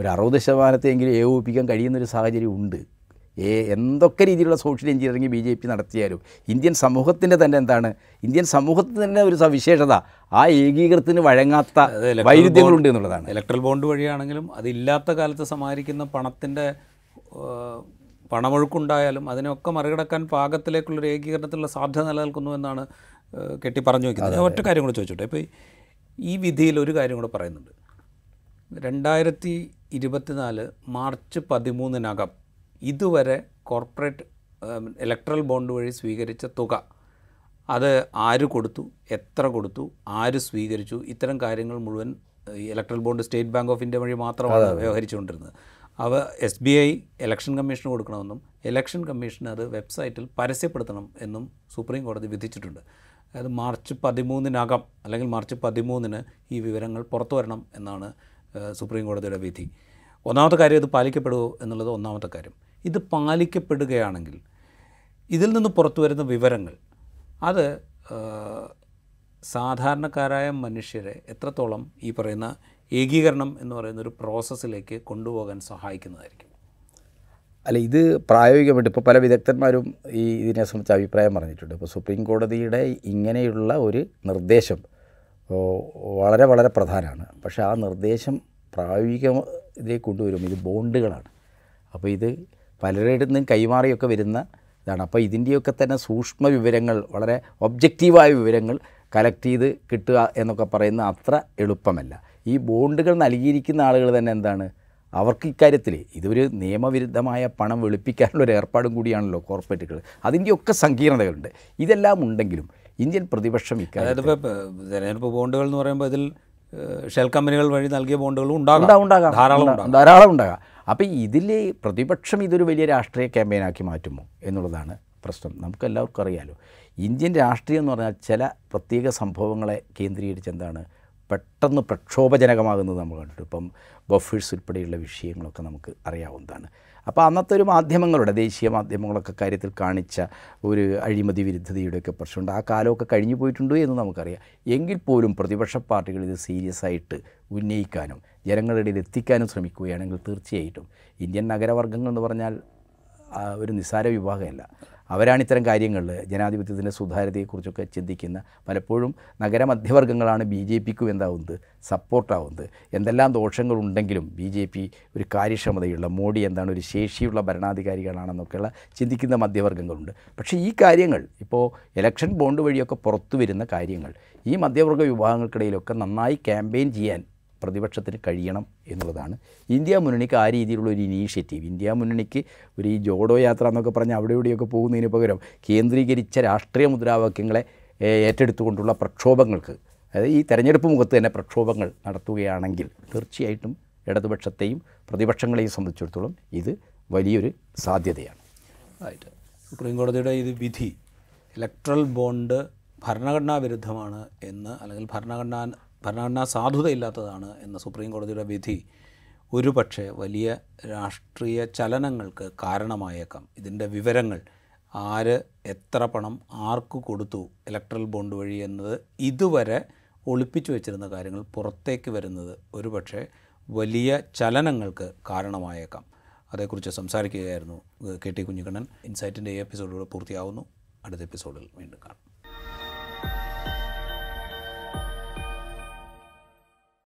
ഒരു അറുപത് ശതമാനത്തെങ്കിലും ഏകോപിപ്പിക്കാൻ കഴിയുന്നൊരു സാഹചര്യം ഉണ്ട്. ഏ എന്തൊക്കെ രീതിയിലുള്ള social engineering B J P നടത്തിയാലും ഇന്ത്യൻ സമൂഹത്തിന്റെ തന്നെ എന്താണ്? ഇന്ത്യൻ സമൂഹത്തിന് തന്നെ ഒരു സവിശേഷത ആ ഏകീകൃതത്തിന് വഴങ്ങാത്ത വൈരുദ്ധ്യങ്ങളുണ്ട് എന്നുള്ളതാണ്. ഇലക്ട്രൽ ബോണ്ട് വഴിയാണെങ്കിലും അതില്ലാത്ത കാലത്ത് സമാഹരിക്കുന്ന പണത്തിന്റെ പണമൊഴുക്കുണ്ടായാലും അതിനൊക്കെ മറികടക്കാൻ പാകത്തിലേക്കുള്ളൊരു ഏകീകരണത്തിലുള്ള സാധ്യത നിലനിൽക്കുന്നു എന്നാണ് കെട്ടി പറഞ്ഞു വയ്ക്കുന്നത് ഒറ്റ കാര്യം കൂടെ ചോദിച്ചോട്ടെ. ഇപ്പോൾ ഈ വിധിയിൽ ഒരു കാര്യം കൂടെ പറയുന്നുണ്ട്. രണ്ടായിരത്തി ഇരുപത്തിനാല് മാർച്ച് പതിമൂന്നിനകം ഇതുവരെ കോർപ്പറേറ്റ് ഇലക്ട്രൽ ബോണ്ട് വഴി സ്വീകരിച്ച തുക അത് ആര് കൊടുത്തു എത്ര കൊടുത്തു ആര് സ്വീകരിച്ചു ഇത്തരം കാര്യങ്ങൾ മുഴുവൻ ഈ electoral bond state bank of India വഴി മാത്രമാണ് വ്യവഹരിച്ചുകൊണ്ടിരുന്നത്. അവ എസ് ബി ഐ ഇലക്ഷൻ കമ്മീഷന് കൊടുക്കണമെന്നും ഇലക്ഷൻ കമ്മീഷൻ അത് വെബ്സൈറ്റിൽ പരസ്യപ്പെടുത്തണം എന്നും സുപ്രീം കോടതി വിധിച്ചിട്ടുണ്ട്. അതായത് മാർച്ച് പതിമൂന്നിനകം അല്ലെങ്കിൽ മാർച്ച് പതിമൂന്നിന് ഈ വിവരങ്ങൾ പുറത്തു വരണം എന്നാണ് സുപ്രീം കോടതിയുടെ വിധി. ഒന്നാമത്തെ കാര്യം ഇത് പാലിക്കപ്പെടുമോ എന്നുള്ളത് ഒന്നാമത്തെ കാര്യം. ഇത് പാലിക്കപ്പെടുകയാണെങ്കിൽ ഇതിൽ നിന്ന് പുറത്തു വരുന്ന വിവരങ്ങൾ അത് സാധാരണക്കാരായ മനുഷ്യരെ എത്രത്തോളം ഈ പറയുന്ന ഏകീകരണം എന്ന് പറയുന്ന ഒരു പ്രോസസ്സിലേക്ക് കൊണ്ടുപോകാൻ സഹായിക്കുന്നതായിരിക്കും. അല്ല ഇത് പ്രായോഗികമായിട്ട് ഇപ്പോൾ പല വിദഗ്ധന്മാരും ഈ ഇതിനെ സംബന്ധിച്ച് അഭിപ്രായം പറഞ്ഞിട്ടുണ്ട്. ഇപ്പോൾ സുപ്രീം കോടതിയുടെ ഇങ്ങനെയുള്ള ഒരു നിർദ്ദേശം വളരെ വളരെ പ്രധാനമാണ്. പക്ഷേ ആ നിർദ്ദേശം പ്രായോഗിക ഇതിലേക്ക് കൊണ്ടുവരും. ഇത് ബോണ്ടുകളാണ്. അപ്പോൾ ഇത് പലരുടെ നിന്നും കൈമാറിയൊക്കെ വരുന്ന ഇതാണ്. അപ്പോൾ ഇതിന്റെയൊക്കെ തന്നെ സൂക്ഷ്മ വിവരങ്ങൾ വളരെ ഒബ്ജക്റ്റീവായ വിവരങ്ങൾ കളക്ട് ചെയ്ത് കിട്ടുക എന്നൊക്കെ പറയുന്ന അത്ര എളുപ്പമല്ല. ഈ ബോണ്ടുകൾ നൽകിയിരിക്കുന്ന ആളുകൾ തന്നെ എന്താണ്? അവർക്ക് ഇക്കാര്യത്തിൽ ഇതൊരു നിയമവിരുദ്ധമായ പണം വെളുപ്പിക്കാനുള്ള ഒരു ഏർപ്പാടും കൂടിയാണല്ലോ കോർപ്പറേറ്റുകൾ. അതിന്റെയൊക്കെ സങ്കീർണതകളുണ്ട്. ഇതെല്ലാം ഉണ്ടെങ്കിലും ഇന്ത്യൻ പ്രതിപക്ഷം ഇക്കാര്യം തെരഞ്ഞെടുപ്പ് ബോണ്ടുകൾ എന്ന് പറയുമ്പോൾ ഇതിൽ ഷെൽ കമ്പനികൾ വഴി നൽകിയ ബോണ്ടുകളും ഉണ്ടാകും. ഉണ്ടാകും. ധാരാളം ഉണ്ടാകാം. ധാരാളം ഉണ്ടാകാം. അപ്പോൾ ഇതിൽ പ്രതിപക്ഷം ഇതൊരു വലിയ രാഷ്ട്രീയ ക്യാമ്പയിനാക്കി മാറ്റുമോ എന്നുള്ളതാണ് പ്രശ്നം. നമുക്കെല്ലാവർക്കും അറിയാലോ. ഇന്ത്യൻ രാഷ്ട്രീയം എന്ന് പറഞ്ഞാൽ ചില പ്രത്യേക സംഭവങ്ങളെ കേന്ദ്രീകരിച്ച് എന്താണ് പെട്ടെന്ന് പ്രക്ഷോഭജനകമാകുന്നത് നമ്മൾ കണ്ടിട്ട് ഇപ്പം ബഫേഴ്സ് ഉൾപ്പെടെയുള്ള വിഷയങ്ങളൊക്കെ നമുക്ക് അറിയാവുന്നതാണ്. അപ്പോൾ അന്നത്തെ ഒരു മാധ്യമങ്ങളുടെ ദേശീയ മാധ്യമങ്ങളൊക്കെ കാര്യത്തിൽ കാണിച്ച ഒരു അഴിമതി വിരുദ്ധതയുടെയൊക്കെ പ്രശ്നമുണ്ട്. ആ കാലമൊക്കെ കഴിഞ്ഞു പോയിട്ടുണ്ടോ എന്ന് നമുക്കറിയാം. എങ്കിൽ പോലും പ്രതിപക്ഷ പാർട്ടികൾ ഇത് സീരിയസ് ആയിട്ട് ഉന്നയിക്കാനും ജനങ്ങളുടെ ഇടയിൽ എത്തിക്കാനും ശ്രമിക്കുകയാണെങ്കിൽ തീർച്ചയായിട്ടും ഇന്ത്യൻ നഗരവർഗങ്ങൾ എന്ന് പറഞ്ഞാൽ ഒരു നിസ്സാര വിഭാഗമല്ല. അവരാണ് ഇത്തരം കാര്യങ്ങളിൽ ജനാധിപത്യത്തിന്റെ സുതാര്യതയെക്കുറിച്ചൊക്കെ ചിന്തിക്കുന്ന പലപ്പോഴും നഗരമധ്യവർഗങ്ങളാണ് ബി ജെ പിക്കും എന്താവുന്നത്? സപ്പോർട്ടാവുന്നത്. എന്തെല്ലാം ദോഷങ്ങളുണ്ടെങ്കിലും ബി ജെ പി ഒരു കാര്യക്ഷമതയുള്ള മോഡി എന്താണ് ഒരു ശേഷിയുള്ള ഭരണാധികാരികളാണെന്നൊക്കെയുള്ള ചിന്തിക്കുന്ന മധ്യവർഗങ്ങളുണ്ട് പക്ഷേ ഈ കാര്യങ്ങൾ ഇപ്പോൾ ഇലക്ഷൻ ബോണ്ട് വഴിയൊക്കെ പുറത്തു വരുന്ന കാര്യങ്ങൾ ഈ മധ്യവർഗ വിഭാഗങ്ങൾക്കിടയിലൊക്കെ നന്നായി ക്യാമ്പയിൻ ചെയ്യാൻ പ്രതിപക്ഷത്തിന് കഴിയണം എന്നുള്ളതാണ്. ഇന്ത്യ മുന്നണിക്ക് ആ രീതിയിലുള്ള ഒരു ഇനീഷ്യേറ്റീവ് ഇന്ത്യ മുന്നണിക്ക് ഒരു ഈ ജോഡോ യാത്ര എന്നൊക്കെ പറഞ്ഞ് അവിടെ ഇവിടെയൊക്കെ പോകുന്നതിന് പകരം കേന്ദ്രീകരിച്ച രാഷ്ട്രീയ മുദ്രാവാക്യങ്ങളെ ഏറ്റെടുത്തുകൊണ്ടുള്ള പ്രക്ഷോഭങ്ങൾക്ക് അതായത് ഈ തെരഞ്ഞെടുപ്പ് മുഖത്ത് തന്നെ പ്രക്ഷോഭങ്ങൾ നടത്തുകയാണെങ്കിൽ തീർച്ചയായിട്ടും ഇടതുപക്ഷത്തെയും പ്രതിപക്ഷങ്ങളെയും സംബന്ധിച്ചിടത്തോളം ഇത് വലിയൊരു സാധ്യതയാണ്. റൈറ്റ് സുപ്രീം കോടതിയുടെ ഇത് വിധി ഇലക്ട്രൽ ബോണ്ട് ഭരണഘടനാ വിരുദ്ധമാണ് എന്ന് അല്ലെങ്കിൽ ഭരണഘടനാ ഭരണഘടനാ സാധുതയില്ലാത്തതാണ് എന്ന സുപ്രീം കോടതിയുടെ വിധി ഒരു പക്ഷേ വലിയ രാഷ്ട്രീയ ചലനങ്ങൾക്ക് കാരണമായേക്കാം. ഇതിന്റെ വിവരങ്ങൾ ആര് എത്ര പണം ആർക്ക് കൊടുത്തു ഇലക്ട്രൽ ബോണ്ട് വഴി എന്നത് ഇതുവരെ ഒളിപ്പിച്ചു വെച്ചിരുന്ന കാര്യങ്ങൾ പുറത്തേക്ക് വരുന്നത് ഒരു പക്ഷേ വലിയ ചലനങ്ങൾക്ക് കാരണമായേക്കാം. അതേക്കുറിച്ച് സംസാരിക്കുകയായിരുന്നു കെ ടി കുഞ്ഞിക്കണ്ണൻ. ഇൻസൈറ്റിന്റെ ഈ എപ്പിസോഡുകൾ പൂർത്തിയാവുന്നു. അടുത്ത എപ്പിസോഡിൽ വീണ്ടും കാണാം.